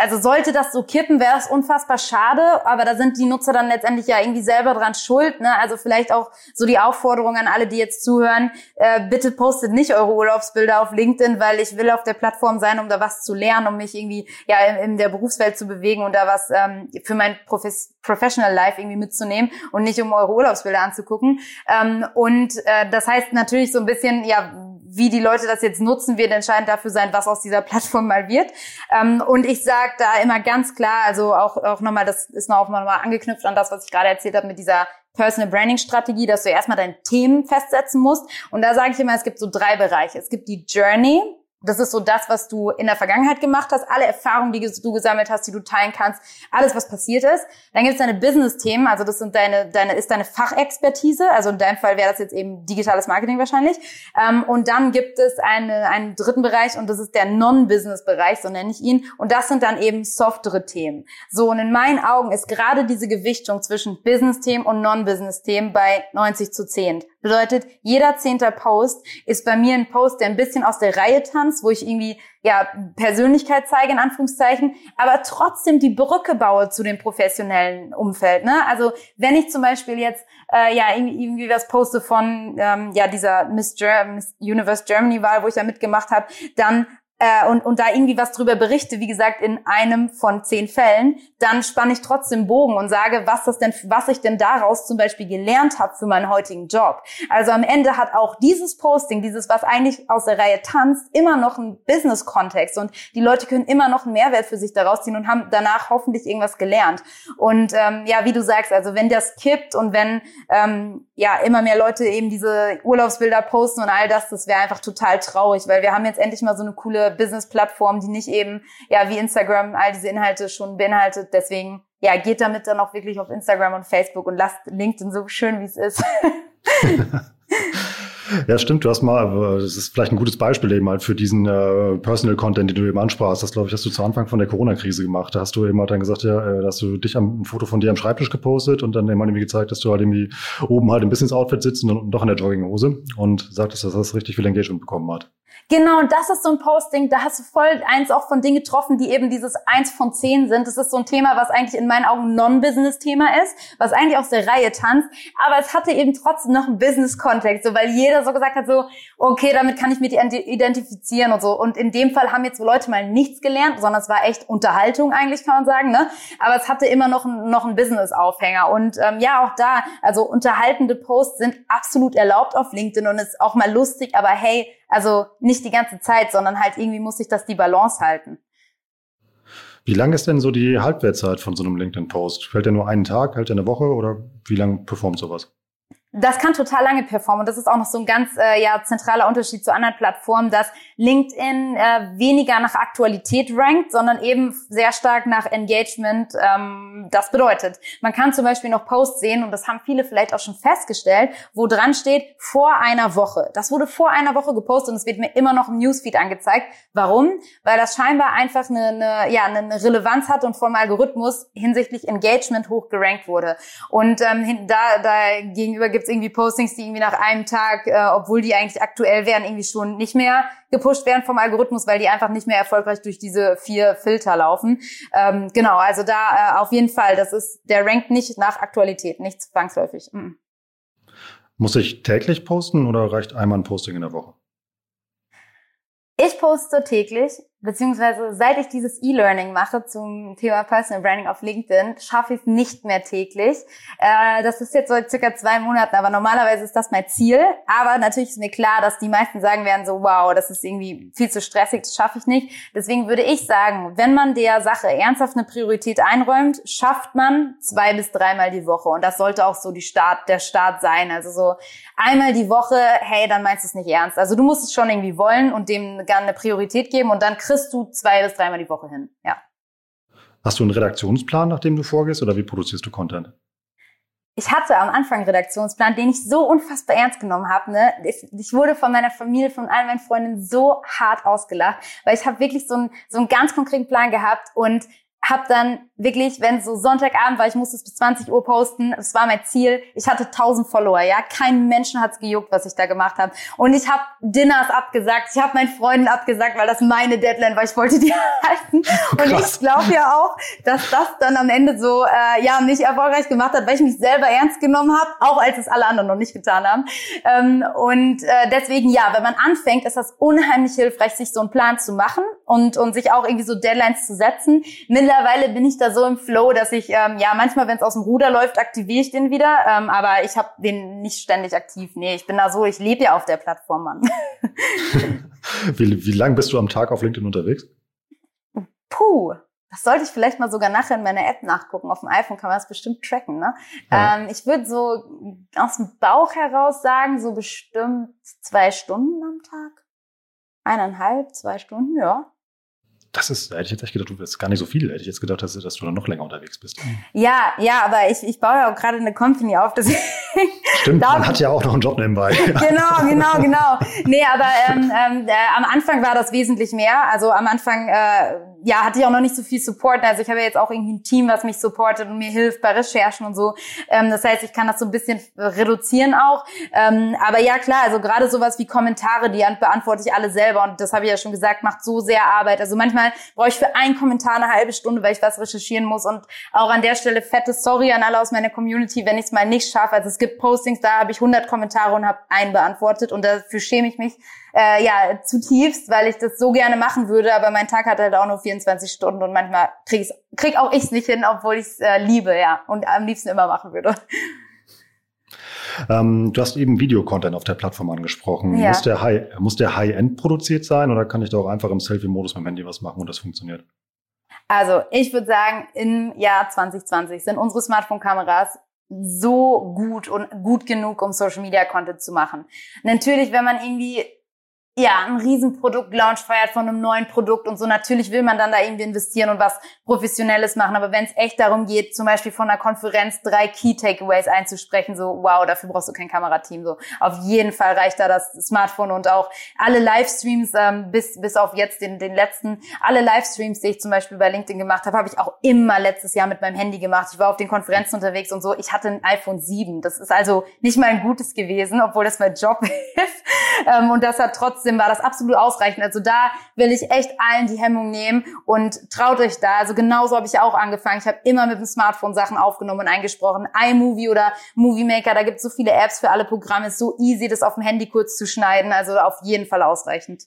also sollte das so kippen, wäre es unfassbar schade, aber da sind die Nutzer dann letztendlich ja irgendwie selber dran schuld. Ne? Also vielleicht auch so die Aufforderung an alle, die jetzt zuhören, äh, bitte postet nicht eure Urlaubsbilder auf LinkedIn, weil ich will auf der Plattform sein, um da was zu lernen, um mich irgendwie ja in, in der Berufswelt zu bewegen und da was ähm, für mein Profes Professional Life irgendwie mitzunehmen und nicht um eure Urlaubsbilder anzugucken. Ähm, und äh, das heißt natürlich so ein bisschen, ja, wie die Leute das jetzt nutzen, wird entscheidend dafür sein, was aus dieser Plattform mal wird. Ähm, und ich sage da immer ganz klar, also auch, auch nochmal, das ist noch mal angeknüpft an das, was ich gerade erzählt habe mit dieser Personal Branding Strategie, dass du erstmal deine Themen festsetzen musst. Und da sage ich immer, es gibt so drei Bereiche. Es gibt die Journey, das ist so das, was du in der Vergangenheit gemacht hast, alle Erfahrungen, die du gesammelt hast, die du teilen kannst, alles, was passiert ist. Dann gibt es deine Business-Themen, also das sind deine, deine, ist deine Fachexpertise, also in deinem Fall wäre das jetzt eben digitales Marketing wahrscheinlich. Ähm, und dann gibt es eine, einen dritten Bereich und das ist der Non-Business-Bereich, so nenne ich ihn. Und das sind dann eben softere Themen. So, und in meinen Augen ist gerade diese Gewichtung zwischen Business-Themen und Non-Business-Themen bei 90 zu 10. Bedeutet, jeder zehnter Post ist bei mir ein Post, der ein bisschen aus der Reihe tanzt, wo ich irgendwie ja Persönlichkeit zeige in Anführungszeichen, aber trotzdem die Brücke baue zu dem professionellen Umfeld. Ne? Also wenn ich zum Beispiel jetzt äh, ja irgendwie, irgendwie was poste von ähm, ja dieser Miss, Ger Miss Universe Germany Wahl, wo ich da mitgemacht habe, dann äh, und, und da irgendwie was drüber berichte, wie gesagt, in einem von zehn Fällen, dann spanne ich trotzdem Bogen und sage, was das denn, was ich denn daraus zum Beispiel gelernt habe für meinen heutigen Job. Also am Ende hat auch dieses Posting, dieses, was eigentlich aus der Reihe tanzt, immer noch einen Business-Kontext und die Leute können immer noch einen Mehrwert für sich daraus ziehen und haben danach hoffentlich irgendwas gelernt. Und ähm, ja, wie du sagst, also wenn das kippt und wenn ähm, ja immer mehr Leute eben diese Urlaubsbilder posten und all das, das wäre einfach total traurig, weil wir haben jetzt endlich mal so eine coole Business-Plattform, die nicht eben ja wie Instagram all diese Inhalte schon beinhaltet. Deswegen ja, geht damit dann auch wirklich auf Instagram und Facebook und lasst LinkedIn so schön, wie es ist. Ja, stimmt. Du hast mal, das ist vielleicht ein gutes Beispiel eben halt für diesen äh, Personal Content, den du eben ansprachst. Das glaube ich, hast du zu Anfang von der Corona-Krise gemacht. Da hast du eben halt dann gesagt, ja, äh, dass du dich am ein Foto von dir am Schreibtisch gepostet und dann eben halt irgendwie gezeigt, dass du halt irgendwie oben halt im Business-Outfit sitzt und doch in der Jogginghose und sagtest, dass das richtig viel Engagement bekommen hat. Genau, das ist so ein Posting, da hast du voll eins auch von Dingen getroffen, die eben dieses eins von zehn sind. Das ist so ein Thema, was eigentlich in meinen Augen Non-Business-Thema ist, was eigentlich aus der Reihe tanzt, aber es hatte eben trotzdem noch einen Business-Kontext, so, weil jeder so gesagt hat, so, okay, damit kann ich mich identifizieren und so. Und in dem Fall haben jetzt Leute mal nichts gelernt, sondern es war echt Unterhaltung eigentlich, kann man sagen, ne? Aber es hatte immer noch, ein, noch einen Business-Aufhänger. Und ähm, ja, auch da, also unterhaltende Posts sind absolut erlaubt auf LinkedIn und ist auch mal lustig, aber hey, also nicht die ganze Zeit, sondern halt irgendwie muss sich das die Balance halten. Wie lang ist denn so die Halbwertszeit von so einem LinkedIn-Post? Fällt der nur einen Tag, hält der eine Woche oder wie lange performt sowas? Das kann total lange performen und das ist auch noch so ein ganz äh, ja zentraler Unterschied zu anderen Plattformen, dass LinkedIn äh, weniger nach Aktualität rankt, sondern eben sehr stark nach Engagement. Ähm, das bedeutet, man kann zum Beispiel noch Posts sehen und das haben viele vielleicht auch schon festgestellt, wo dran steht vor einer Woche. Das wurde vor einer Woche gepostet und es wird mir immer noch im Newsfeed angezeigt. Warum? Weil das scheinbar einfach eine, eine ja eine Relevanz hat und vom Algorithmus hinsichtlich Engagement hoch gerankt wurde. Und ähm, da, da gegenüber gibt es irgendwie Postings, die irgendwie nach einem Tag, äh, obwohl die eigentlich aktuell wären, irgendwie schon nicht mehr gepusht werden vom Algorithmus, weil die einfach nicht mehr erfolgreich durch diese vier Filter laufen. Ähm, genau, also da äh, auf jeden Fall, das ist, der rankt nicht nach Aktualität, nicht zwangsläufig. Mhm. Muss ich täglich posten oder reicht einmal ein Posting in der Woche? Ich poste täglich, beziehungsweise seit ich dieses E-Learning mache zum Thema Personal Branding auf LinkedIn, schaffe ich es nicht mehr täglich. Äh, das ist jetzt so circa zwei Monaten, aber normalerweise ist das mein Ziel. Aber natürlich ist mir klar, dass die meisten sagen werden so, wow, das ist irgendwie viel zu stressig, das schaffe ich nicht. Deswegen würde ich sagen, wenn man der Sache ernsthaft eine Priorität einräumt, schafft man zwei bis dreimal die Woche. Und das sollte auch so die Start, der Start sein. Also so einmal die Woche, hey, dann meinst du es nicht ernst. Also du musst es schon irgendwie wollen und dem gerne eine Priorität geben und dann kriegst du zwei bis dreimal die Woche hin. Ja. Hast du einen Redaktionsplan, nach dem du vorgehst, oder wie produzierst du Content? ich hatte am Anfang einen Redaktionsplan, den ich so unfassbar ernst genommen habe. Ne? Ich, ich wurde von meiner Familie, von all meinen Freundinnen so hart ausgelacht, weil ich habe wirklich so einen, so einen ganz konkreten Plan gehabt und habe dann wirklich, wenn so Sonntagabend war, ich musste es bis 20 Uhr posten, das war mein Ziel. Ich hatte 1000 Follower, ja, kein Menschen hat's gejuckt, was ich da gemacht habe. Und ich habe Dinners abgesagt, ich habe meinen Freunden abgesagt, weil das meine Deadline war, ich wollte die halten. Und ich glaube ja auch, dass das dann am Ende so äh, ja mich erfolgreich gemacht hat, weil ich mich selber ernst genommen habe, auch als es alle anderen noch nicht getan haben. Ähm, und äh, deswegen ja, wenn man anfängt, ist das unheimlich hilfreich, sich so einen Plan zu machen und und sich auch irgendwie so Deadlines zu setzen. Mittlerweile bin ich da so im Flow, dass ich, ähm, ja, manchmal, wenn es aus dem Ruder läuft, aktiviere ich den wieder. Ähm, aber ich habe den nicht ständig aktiv. Nee, ich bin da so, ich lebe ja auf der Plattform, Mann. wie, wie lang bist du am Tag auf LinkedIn unterwegs? Puh. Das sollte ich vielleicht mal sogar nachher in meiner App nachgucken. Auf dem iPhone kann man das bestimmt tracken. Ne? Ja. Ähm, ich würde so aus dem Bauch heraus sagen, so bestimmt zwei Stunden am Tag. Eineinhalb, zwei Stunden, ja. Das ist, da hätte ich jetzt echt gedacht, du bist gar nicht so viel. Hätte ich jetzt gedacht, dass, dass du dann noch länger unterwegs bist. Ja, ja, aber ich, ich baue ja auch gerade eine Company auf. Deswegen Stimmt, man hat ja auch noch einen Job nebenbei. genau, genau, genau. Nee, aber ähm, ähm, äh, am Anfang war das wesentlich mehr. Also am Anfang, äh, ja, hatte ich auch noch nicht so viel Support. Also ich habe ja jetzt auch irgendwie ein Team, was mich supportet und mir hilft bei Recherchen und so. Ähm, das heißt, ich kann das so ein bisschen reduzieren auch. Ähm, aber ja, klar, also gerade sowas wie Kommentare, die beantworte ich alle selber. Und das habe ich ja schon gesagt, macht so sehr Arbeit. Also manchmal brauche ich für einen Kommentar eine halbe Stunde, weil ich was recherchieren muss. Und auch an der Stelle fette Sorry an alle aus meiner Community, wenn ich es mal nicht schaffe. Also es gibt Postings, da habe ich 100 Kommentare und habe einen beantwortet. Und dafür schäme ich mich äh, ja zutiefst, weil ich das so gerne machen würde, aber mein Tag hat halt auch nur 24 Stunden und manchmal krieg, ich's, krieg auch ich es nicht hin, obwohl ich es äh, liebe, ja, und am liebsten immer machen würde. Ähm, du hast eben Videocontent auf der Plattform angesprochen. Ja. Muss der High, muss der High-End produziert sein oder kann ich da auch einfach im Selfie-Modus mit dem Handy was machen und das funktioniert? Also ich würde sagen, im Jahr 2020 sind unsere Smartphone-Kameras so gut und gut genug, um Social Media Content zu machen. Natürlich, wenn man irgendwie ja, ein Riesenprodukt-Launch feiert von einem neuen Produkt und so. Natürlich will man dann da irgendwie investieren und was Professionelles machen. Aber wenn es echt darum geht, zum Beispiel von einer Konferenz drei Key-Takeaways einzusprechen, so wow, dafür brauchst du kein Kamerateam. So auf jeden Fall reicht da das Smartphone und auch alle Livestreams, ähm, bis, bis auf jetzt den, den letzten, alle Livestreams, die ich zum Beispiel bei LinkedIn gemacht habe, habe ich auch immer letztes Jahr mit meinem Handy gemacht. Ich war auf den Konferenzen unterwegs und so. Ich hatte ein iPhone 7. Das ist also nicht mal ein gutes gewesen, obwohl das mein Job ist. ähm, und das hat trotzdem trotzdem war das absolut ausreichend. Also da will ich echt allen die Hemmung nehmen und traut euch da. Also genauso habe ich auch angefangen. Ich habe immer mit dem Smartphone Sachen aufgenommen und eingesprochen. iMovie oder Movie Maker, da gibt es so viele Apps für alle Programme. Ist so easy, das auf dem Handy kurz zu schneiden. Also auf jeden Fall ausreichend.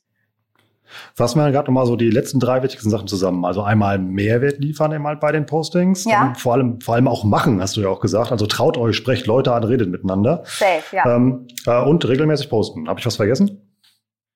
Fassen wir gerade nochmal so die letzten drei wichtigsten Sachen zusammen. Also einmal Mehrwert liefern eben halt bei den Postings. Ja. vor allem, vor allem auch machen, hast du ja auch gesagt. Also traut euch, sprecht Leute an, redet miteinander. Safe, ja. Ähm, äh, und regelmäßig posten. Habe ich was vergessen?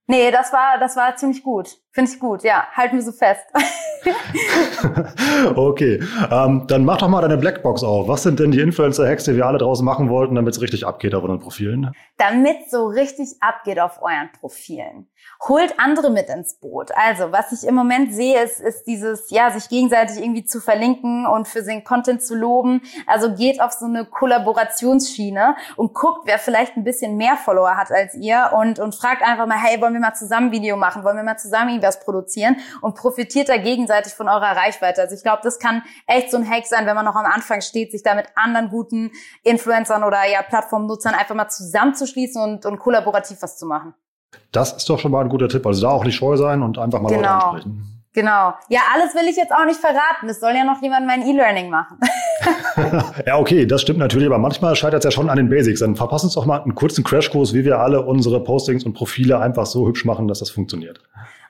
Nee, das war, das war ziemlich gut. Finde ich gut, ja. Halten wir so fest. okay, ähm, dann mach doch mal deine Blackbox auf. Was sind denn die Influencer-Hacks, die wir alle draußen machen wollten, damit es richtig abgeht auf unseren Profilen? Damit so richtig abgeht auf euren Profilen. Holt andere mit ins Boot. Also, was ich im Moment sehe, ist, ist dieses, ja, sich gegenseitig irgendwie zu verlinken und für den Content zu loben. Also geht auf so eine Kollaborationsschiene und guckt, wer vielleicht ein bisschen mehr Follower hat als ihr und, und fragt einfach mal, hey, wollen wir mal zusammen Video machen? Wollen wir mal zusammen irgendwas produzieren? Und profitiert da gegenseitig von eurer Reichweite. Also ich glaube, das kann echt so ein Hack sein, wenn man noch am Anfang steht, sich da mit anderen guten Influencern oder ja Plattformnutzern einfach mal zusammenzuschließen und, und kollaborativ was zu machen. Das ist doch schon mal ein guter Tipp. Also da auch nicht scheu sein und einfach mal genau. Leute ansprechen. Genau. Ja, alles will ich jetzt auch nicht verraten. Es soll ja noch jemand mein E-Learning machen. ja, okay, das stimmt natürlich, aber manchmal scheitert es ja schon an den Basics. Dann verpassen uns doch mal einen kurzen Crashkurs, wie wir alle unsere Postings und Profile einfach so hübsch machen, dass das funktioniert.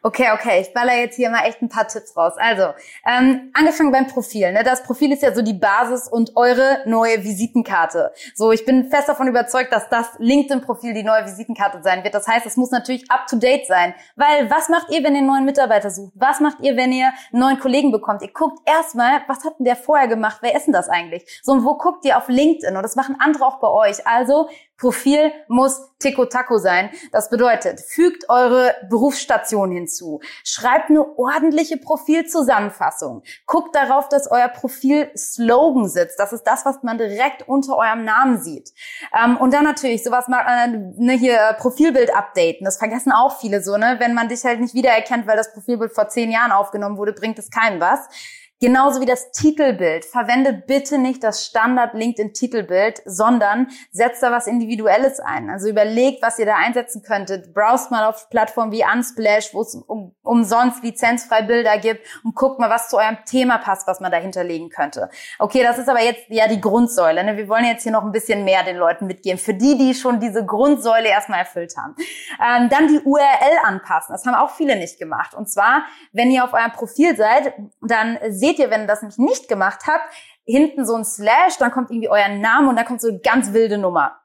Okay, okay, ich baller jetzt hier mal echt ein paar Tipps raus. Also, ähm, angefangen beim Profil. Ne? Das Profil ist ja so die Basis und eure neue Visitenkarte. So, ich bin fest davon überzeugt, dass das LinkedIn-Profil die neue Visitenkarte sein wird. Das heißt, es muss natürlich up-to-date sein. Weil was macht ihr, wenn ihr einen neuen Mitarbeiter sucht? Was macht ihr, wenn ihr einen neuen Kollegen bekommt? Ihr guckt erstmal, was hat denn der vorher gemacht? Wer ist denn das eigentlich? So, und wo guckt ihr auf LinkedIn? Und das machen andere auch bei euch. Also Profil muss Tico-Taco sein. Das bedeutet, fügt eure Berufsstation hinzu. Schreibt eine ordentliche Profilzusammenfassung. Guckt darauf, dass euer Profil Slogan sitzt. Das ist das, was man direkt unter eurem Namen sieht. Ähm, und dann natürlich sowas mal, äh, ne, hier Profilbild updaten. Das vergessen auch viele so, ne? Wenn man dich halt nicht wiedererkennt, weil das Profilbild vor zehn Jahren aufgenommen wurde, bringt es keinem was. Genauso wie das Titelbild. Verwendet bitte nicht das Standard LinkedIn Titelbild, sondern setzt da was Individuelles ein. Also überlegt, was ihr da einsetzen könntet. Browst mal auf Plattformen wie Unsplash, wo es um, umsonst lizenzfrei Bilder gibt und guckt mal, was zu eurem Thema passt, was man da hinterlegen könnte. Okay, das ist aber jetzt ja die Grundsäule. Ne? Wir wollen jetzt hier noch ein bisschen mehr den Leuten mitgeben. Für die, die schon diese Grundsäule erstmal erfüllt haben. Ähm, dann die URL anpassen. Das haben auch viele nicht gemacht. Und zwar, wenn ihr auf eurem Profil seid, dann seht seht ihr, wenn ihr das nämlich nicht gemacht habt, hinten so ein Slash, dann kommt irgendwie euer Name und dann kommt so eine ganz wilde Nummer.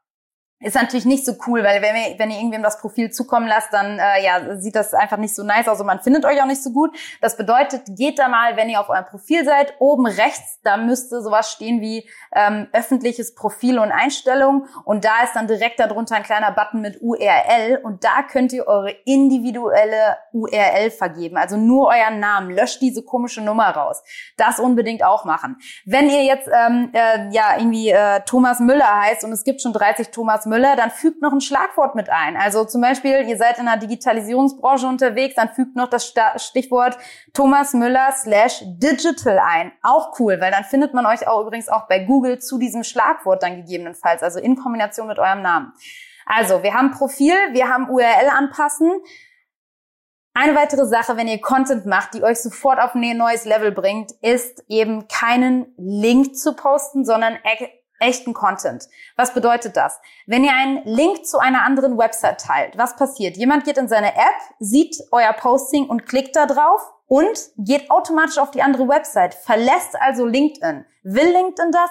Ist natürlich nicht so cool, weil wenn ihr, wenn ihr irgendwem das Profil zukommen lasst, dann äh, ja, sieht das einfach nicht so nice aus und man findet euch auch nicht so gut. Das bedeutet, geht da mal, wenn ihr auf eurem Profil seid, oben rechts, da müsste sowas stehen wie ähm, öffentliches Profil und Einstellungen und da ist dann direkt darunter ein kleiner Button mit URL und da könnt ihr eure individuelle URL vergeben, also nur euren Namen. Löscht diese komische Nummer raus. Das unbedingt auch machen. Wenn ihr jetzt ähm, äh, ja irgendwie äh, Thomas Müller heißt und es gibt schon 30 Thomas Müller, dann fügt noch ein Schlagwort mit ein. Also zum Beispiel, ihr seid in der Digitalisierungsbranche unterwegs, dann fügt noch das Stichwort Thomas Müller slash digital ein. Auch cool, weil dann findet man euch auch übrigens auch bei Google zu diesem Schlagwort dann gegebenenfalls, also in Kombination mit eurem Namen. Also, wir haben Profil, wir haben URL anpassen. Eine weitere Sache, wenn ihr Content macht, die euch sofort auf ein neues Level bringt, ist eben keinen Link zu posten, sondern echten Content. Was bedeutet das? Wenn ihr einen Link zu einer anderen Website teilt, was passiert? Jemand geht in seine App, sieht euer Posting und klickt da drauf und geht automatisch auf die andere Website, verlässt also LinkedIn. Will LinkedIn das?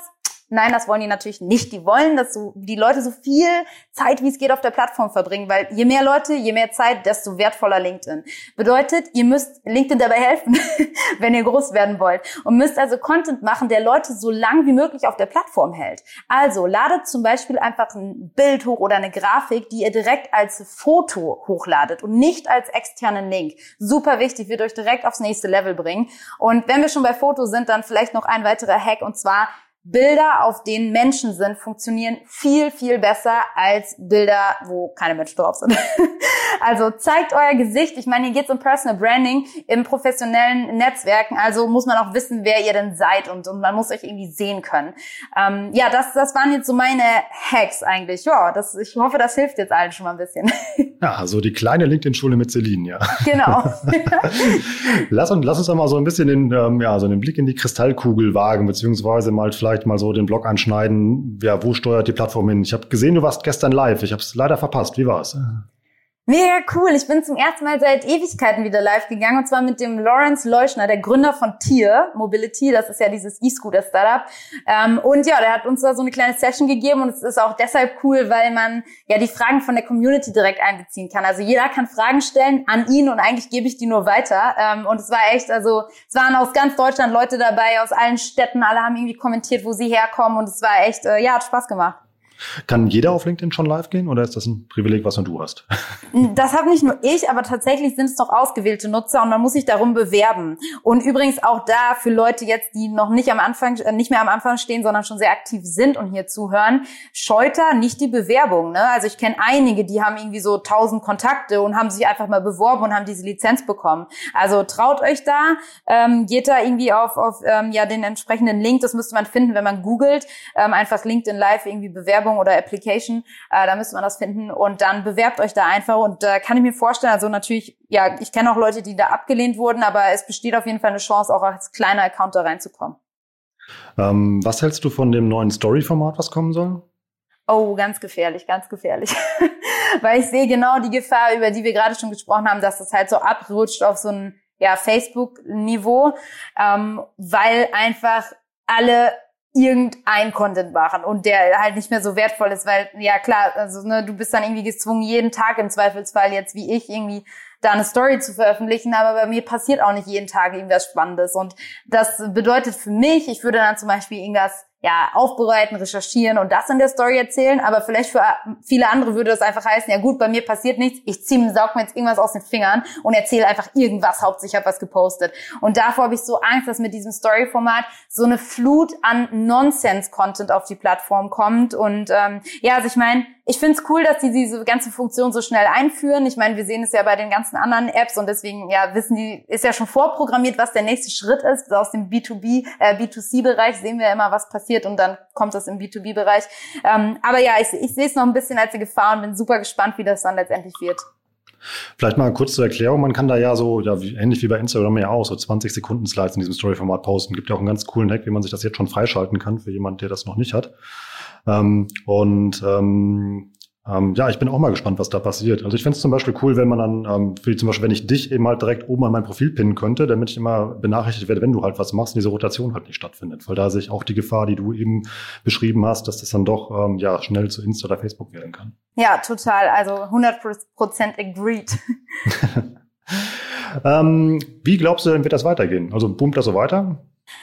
Nein, das wollen die natürlich nicht. Die wollen, dass so, die Leute so viel Zeit, wie es geht, auf der Plattform verbringen, weil je mehr Leute, je mehr Zeit, desto wertvoller LinkedIn. Bedeutet, ihr müsst LinkedIn dabei helfen, wenn ihr groß werden wollt und müsst also Content machen, der Leute so lang wie möglich auf der Plattform hält. Also ladet zum Beispiel einfach ein Bild hoch oder eine Grafik, die ihr direkt als Foto hochladet und nicht als externen Link. Super wichtig, wird euch direkt aufs nächste Level bringen. Und wenn wir schon bei Fotos sind, dann vielleicht noch ein weiterer Hack und zwar Bilder, auf denen Menschen sind, funktionieren viel, viel besser als Bilder, wo keine Menschen drauf sind. also zeigt euer Gesicht. Ich meine, hier geht es um Personal Branding im professionellen Netzwerken. Also muss man auch wissen, wer ihr denn seid und, und man muss euch irgendwie sehen können. Ähm, ja, das, das waren jetzt so meine Hacks eigentlich. Ja, das, ich hoffe, das hilft jetzt allen schon mal ein bisschen. ja, also die kleine LinkedIn-Schule mit Celine, ja. Genau. lass, uns, lass uns doch mal so ein bisschen den, ähm, ja, so einen Blick in die Kristallkugel wagen, beziehungsweise mal vielleicht vielleicht mal so den Blog anschneiden. Ja, wo steuert die Plattform hin? Ich habe gesehen, du warst gestern live. Ich habe es leider verpasst. Wie war's? Mega cool. Ich bin zum ersten Mal seit Ewigkeiten wieder live gegangen und zwar mit dem Lawrence Leuschner, der Gründer von Tier Mobility. Das ist ja dieses E-Scooter-Startup. Ähm, und ja, der hat uns da so eine kleine Session gegeben und es ist auch deshalb cool, weil man ja die Fragen von der Community direkt einbeziehen kann. Also jeder kann Fragen stellen an ihn und eigentlich gebe ich die nur weiter. Ähm, und es war echt, also es waren aus ganz Deutschland Leute dabei, aus allen Städten. Alle haben irgendwie kommentiert, wo sie herkommen und es war echt, äh, ja, hat Spaß gemacht. Kann jeder auf LinkedIn schon live gehen oder ist das ein Privileg, was nur du hast? Das habe nicht nur ich, aber tatsächlich sind es doch ausgewählte Nutzer und man muss sich darum bewerben. Und übrigens auch da für Leute jetzt, die noch nicht am Anfang, äh, nicht mehr am Anfang stehen, sondern schon sehr aktiv sind und hier zuhören, scheut da nicht die Bewerbung. Ne? Also ich kenne einige, die haben irgendwie so tausend Kontakte und haben sich einfach mal beworben und haben diese Lizenz bekommen. Also traut euch da, ähm, geht da irgendwie auf, auf ähm, ja den entsprechenden Link, das müsste man finden, wenn man googelt, ähm, einfach LinkedIn Live irgendwie bewerben Bewerbung oder Application, äh, da müsste man das finden und dann bewerbt euch da einfach und da äh, kann ich mir vorstellen, also natürlich, ja, ich kenne auch Leute, die da abgelehnt wurden, aber es besteht auf jeden Fall eine Chance, auch als kleiner Account da reinzukommen. Ähm, was hältst du von dem neuen Story-Format, was kommen soll? Oh, ganz gefährlich, ganz gefährlich. Weil ich sehe genau die Gefahr, über die wir gerade schon gesprochen haben, dass das halt so abrutscht auf so ein ja, Facebook-Niveau, ähm, weil einfach alle irgendein Content machen und der halt nicht mehr so wertvoll ist, weil ja klar, also ne, du bist dann irgendwie gezwungen, jeden Tag im Zweifelsfall jetzt wie ich irgendwie da eine Story zu veröffentlichen, aber bei mir passiert auch nicht jeden Tag irgendwas Spannendes. Und das bedeutet für mich, ich würde dann zum Beispiel irgendwas ja, aufbereiten, recherchieren und das in der Story erzählen. Aber vielleicht für viele andere würde das einfach heißen, ja gut, bei mir passiert nichts, ich ziehe, saug mir jetzt irgendwas aus den Fingern und erzähle einfach irgendwas, hauptsächlich ich habe was gepostet. Und davor habe ich so Angst, dass mit diesem Story-Format so eine Flut an Nonsense-Content auf die Plattform kommt. Und ähm, ja, also ich meine, ich finde es cool, dass die diese ganze Funktion so schnell einführen. Ich meine, wir sehen es ja bei den ganzen anderen Apps und deswegen ja wissen die, ist ja schon vorprogrammiert, was der nächste Schritt ist. Aus dem B2B, äh, B2C-Bereich sehen wir immer, was passiert und dann kommt das im B2B-Bereich. Ähm, aber ja, ich, ich sehe es noch ein bisschen als eine Gefahr und bin super gespannt, wie das dann letztendlich wird. Vielleicht mal kurz zur Erklärung. Man kann da ja so, ja, wie, ähnlich wie bei Instagram ja auch, so 20 Sekunden Slides in diesem Story-Format posten. Gibt ja auch einen ganz coolen Hack, wie man sich das jetzt schon freischalten kann für jemanden, der das noch nicht hat. Ähm, und ähm, ähm, ja, ich bin auch mal gespannt, was da passiert. Also ich finde es zum Beispiel cool, wenn man dann, ähm, wie zum Beispiel, wenn ich dich eben halt direkt oben an mein Profil pinnen könnte, damit ich immer benachrichtigt werde, wenn du halt was machst und diese Rotation halt nicht stattfindet. Weil da sehe ich auch die Gefahr, die du eben beschrieben hast, dass das dann doch ähm, ja schnell zu Insta oder Facebook werden kann. Ja, total. Also 100% agreed. ähm, wie glaubst du denn, wird das weitergehen? Also boomt das so weiter?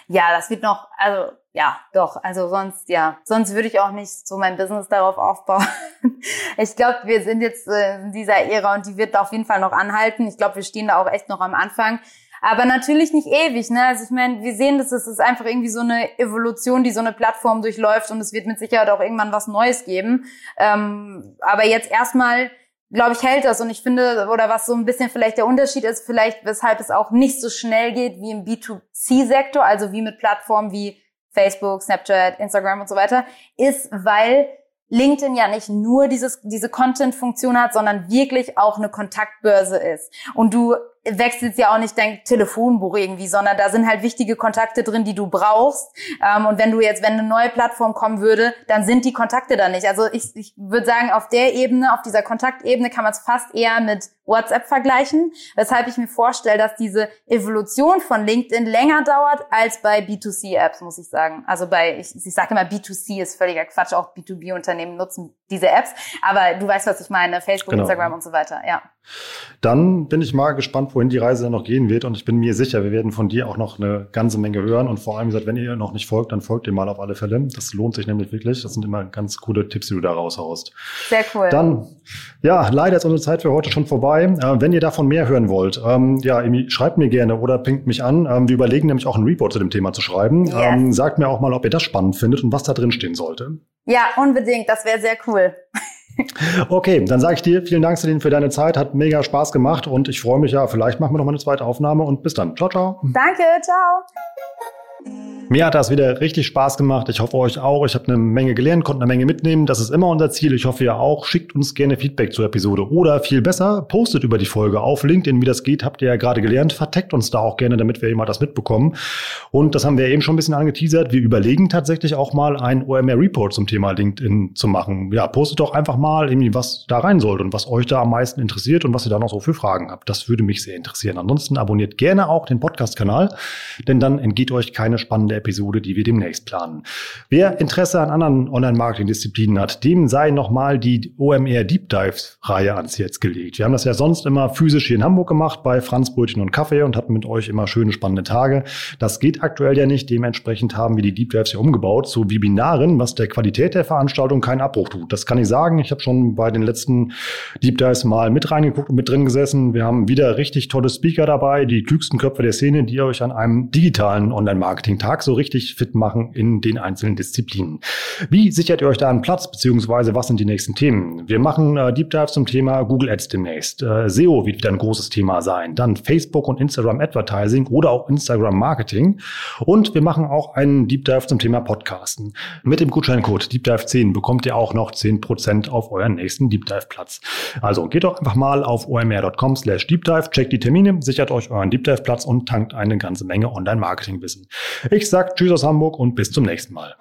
Ja, das wird noch, also ja, doch, also sonst, ja, sonst würde ich auch nicht so mein Business darauf aufbauen. Ich glaube, wir sind jetzt äh, in dieser Ära und die wird auf jeden Fall noch anhalten. Ich glaube, wir stehen da auch echt noch am Anfang. Aber natürlich nicht ewig. Ne? Also ich meine, wir sehen, dass es ist einfach irgendwie so eine Evolution, die so eine Plattform durchläuft und es wird mit Sicherheit auch irgendwann was Neues geben. Ähm, aber jetzt erstmal glaube ich, hält das. Und ich finde, oder was so ein bisschen vielleicht der Unterschied ist, vielleicht weshalb es auch nicht so schnell geht wie im B2C-Sektor, also wie mit Plattformen wie Facebook, Snapchat, Instagram und so weiter, ist, weil LinkedIn ja nicht nur dieses, diese Content-Funktion hat, sondern wirklich auch eine Kontaktbörse ist. Und du wechselst ja auch nicht dein Telefonbuch irgendwie, sondern da sind halt wichtige Kontakte drin, die du brauchst. Ähm, und wenn du jetzt, wenn eine neue Plattform kommen würde, dann sind die Kontakte da nicht. Also ich, ich würde sagen, auf der Ebene, auf dieser Kontaktebene kann man es fast eher mit WhatsApp vergleichen, weshalb ich mir vorstelle, dass diese Evolution von LinkedIn länger dauert als bei B2C-Apps, muss ich sagen. Also bei, ich, ich sage immer, B2C ist völliger Quatsch, auch B2B-Unternehmen nutzen diese Apps, aber du weißt, was ich meine, Facebook, genau. Instagram und so weiter, ja. Dann bin ich mal gespannt, wohin die Reise noch gehen wird. Und ich bin mir sicher, wir werden von dir auch noch eine ganze Menge hören. Und vor allem gesagt, wenn ihr noch nicht folgt, dann folgt ihr mal auf alle Fälle. Das lohnt sich nämlich wirklich. Das sind immer ganz coole Tipps, die du da raushaust. Sehr cool. Dann, ja, leider ist unsere Zeit für heute schon vorbei. Äh, wenn ihr davon mehr hören wollt, ähm, ja, schreibt mir gerne oder pinkt mich an. Ähm, wir überlegen nämlich auch einen Report zu dem Thema zu schreiben. Yes. Ähm, sagt mir auch mal, ob ihr das spannend findet und was da drin stehen sollte. Ja, unbedingt. Das wäre sehr cool. Okay, dann sage ich dir vielen Dank für deine Zeit, hat mega Spaß gemacht und ich freue mich ja, vielleicht machen wir noch mal eine zweite Aufnahme und bis dann. Ciao, ciao. Danke, ciao. Mir hat das wieder richtig Spaß gemacht. Ich hoffe euch auch. Ich habe eine Menge gelernt, konnte eine Menge mitnehmen. Das ist immer unser Ziel. Ich hoffe ihr auch. Schickt uns gerne Feedback zur Episode oder viel besser, postet über die Folge auf LinkedIn, wie das geht. Habt ihr ja gerade gelernt. Verteckt uns da auch gerne, damit wir immer das mitbekommen. Und das haben wir eben schon ein bisschen angeteasert. Wir überlegen tatsächlich auch mal ein OMR Report zum Thema LinkedIn zu machen. Ja, postet doch einfach mal irgendwie, was da rein sollte und was euch da am meisten interessiert und was ihr da noch so für Fragen habt. Das würde mich sehr interessieren. Ansonsten abonniert gerne auch den Podcast-Kanal, denn dann entgeht euch keine spannende Episode, die wir demnächst planen. Wer Interesse an anderen Online-Marketing-Disziplinen hat, dem sei nochmal die OMR Deep Dive-Reihe ans Herz gelegt. Wir haben das ja sonst immer physisch hier in Hamburg gemacht bei Franz Brötchen und Kaffee und hatten mit euch immer schöne, spannende Tage. Das geht aktuell ja nicht. Dementsprechend haben wir die Deep Dives hier umgebaut zu Webinaren, was der Qualität der Veranstaltung keinen Abbruch tut. Das kann ich sagen. Ich habe schon bei den letzten Deep Dives mal mit reingeguckt und mit drin gesessen. Wir haben wieder richtig tolle Speaker dabei, die klügsten Köpfe der Szene, die euch an einem digitalen Online-Marketing-Tag so richtig fit machen in den einzelnen Disziplinen. Wie sichert ihr euch da einen Platz, beziehungsweise was sind die nächsten Themen? Wir machen äh, Deep Dive zum Thema Google Ads demnächst. Äh, SEO wird wieder ein großes Thema sein. Dann Facebook und Instagram Advertising oder auch Instagram Marketing. Und wir machen auch einen Deep Dive zum Thema Podcasten. Mit dem Gutscheincode Deep Dive 10 bekommt ihr auch noch 10% auf euren nächsten Deep Dive Platz. Also geht doch einfach mal auf omr.com slash Deep Dive, checkt die Termine, sichert euch euren Deep Dive Platz und tankt eine ganze Menge Online-Marketing-Wissen. Ich Sage Tschüss aus Hamburg und bis zum nächsten Mal.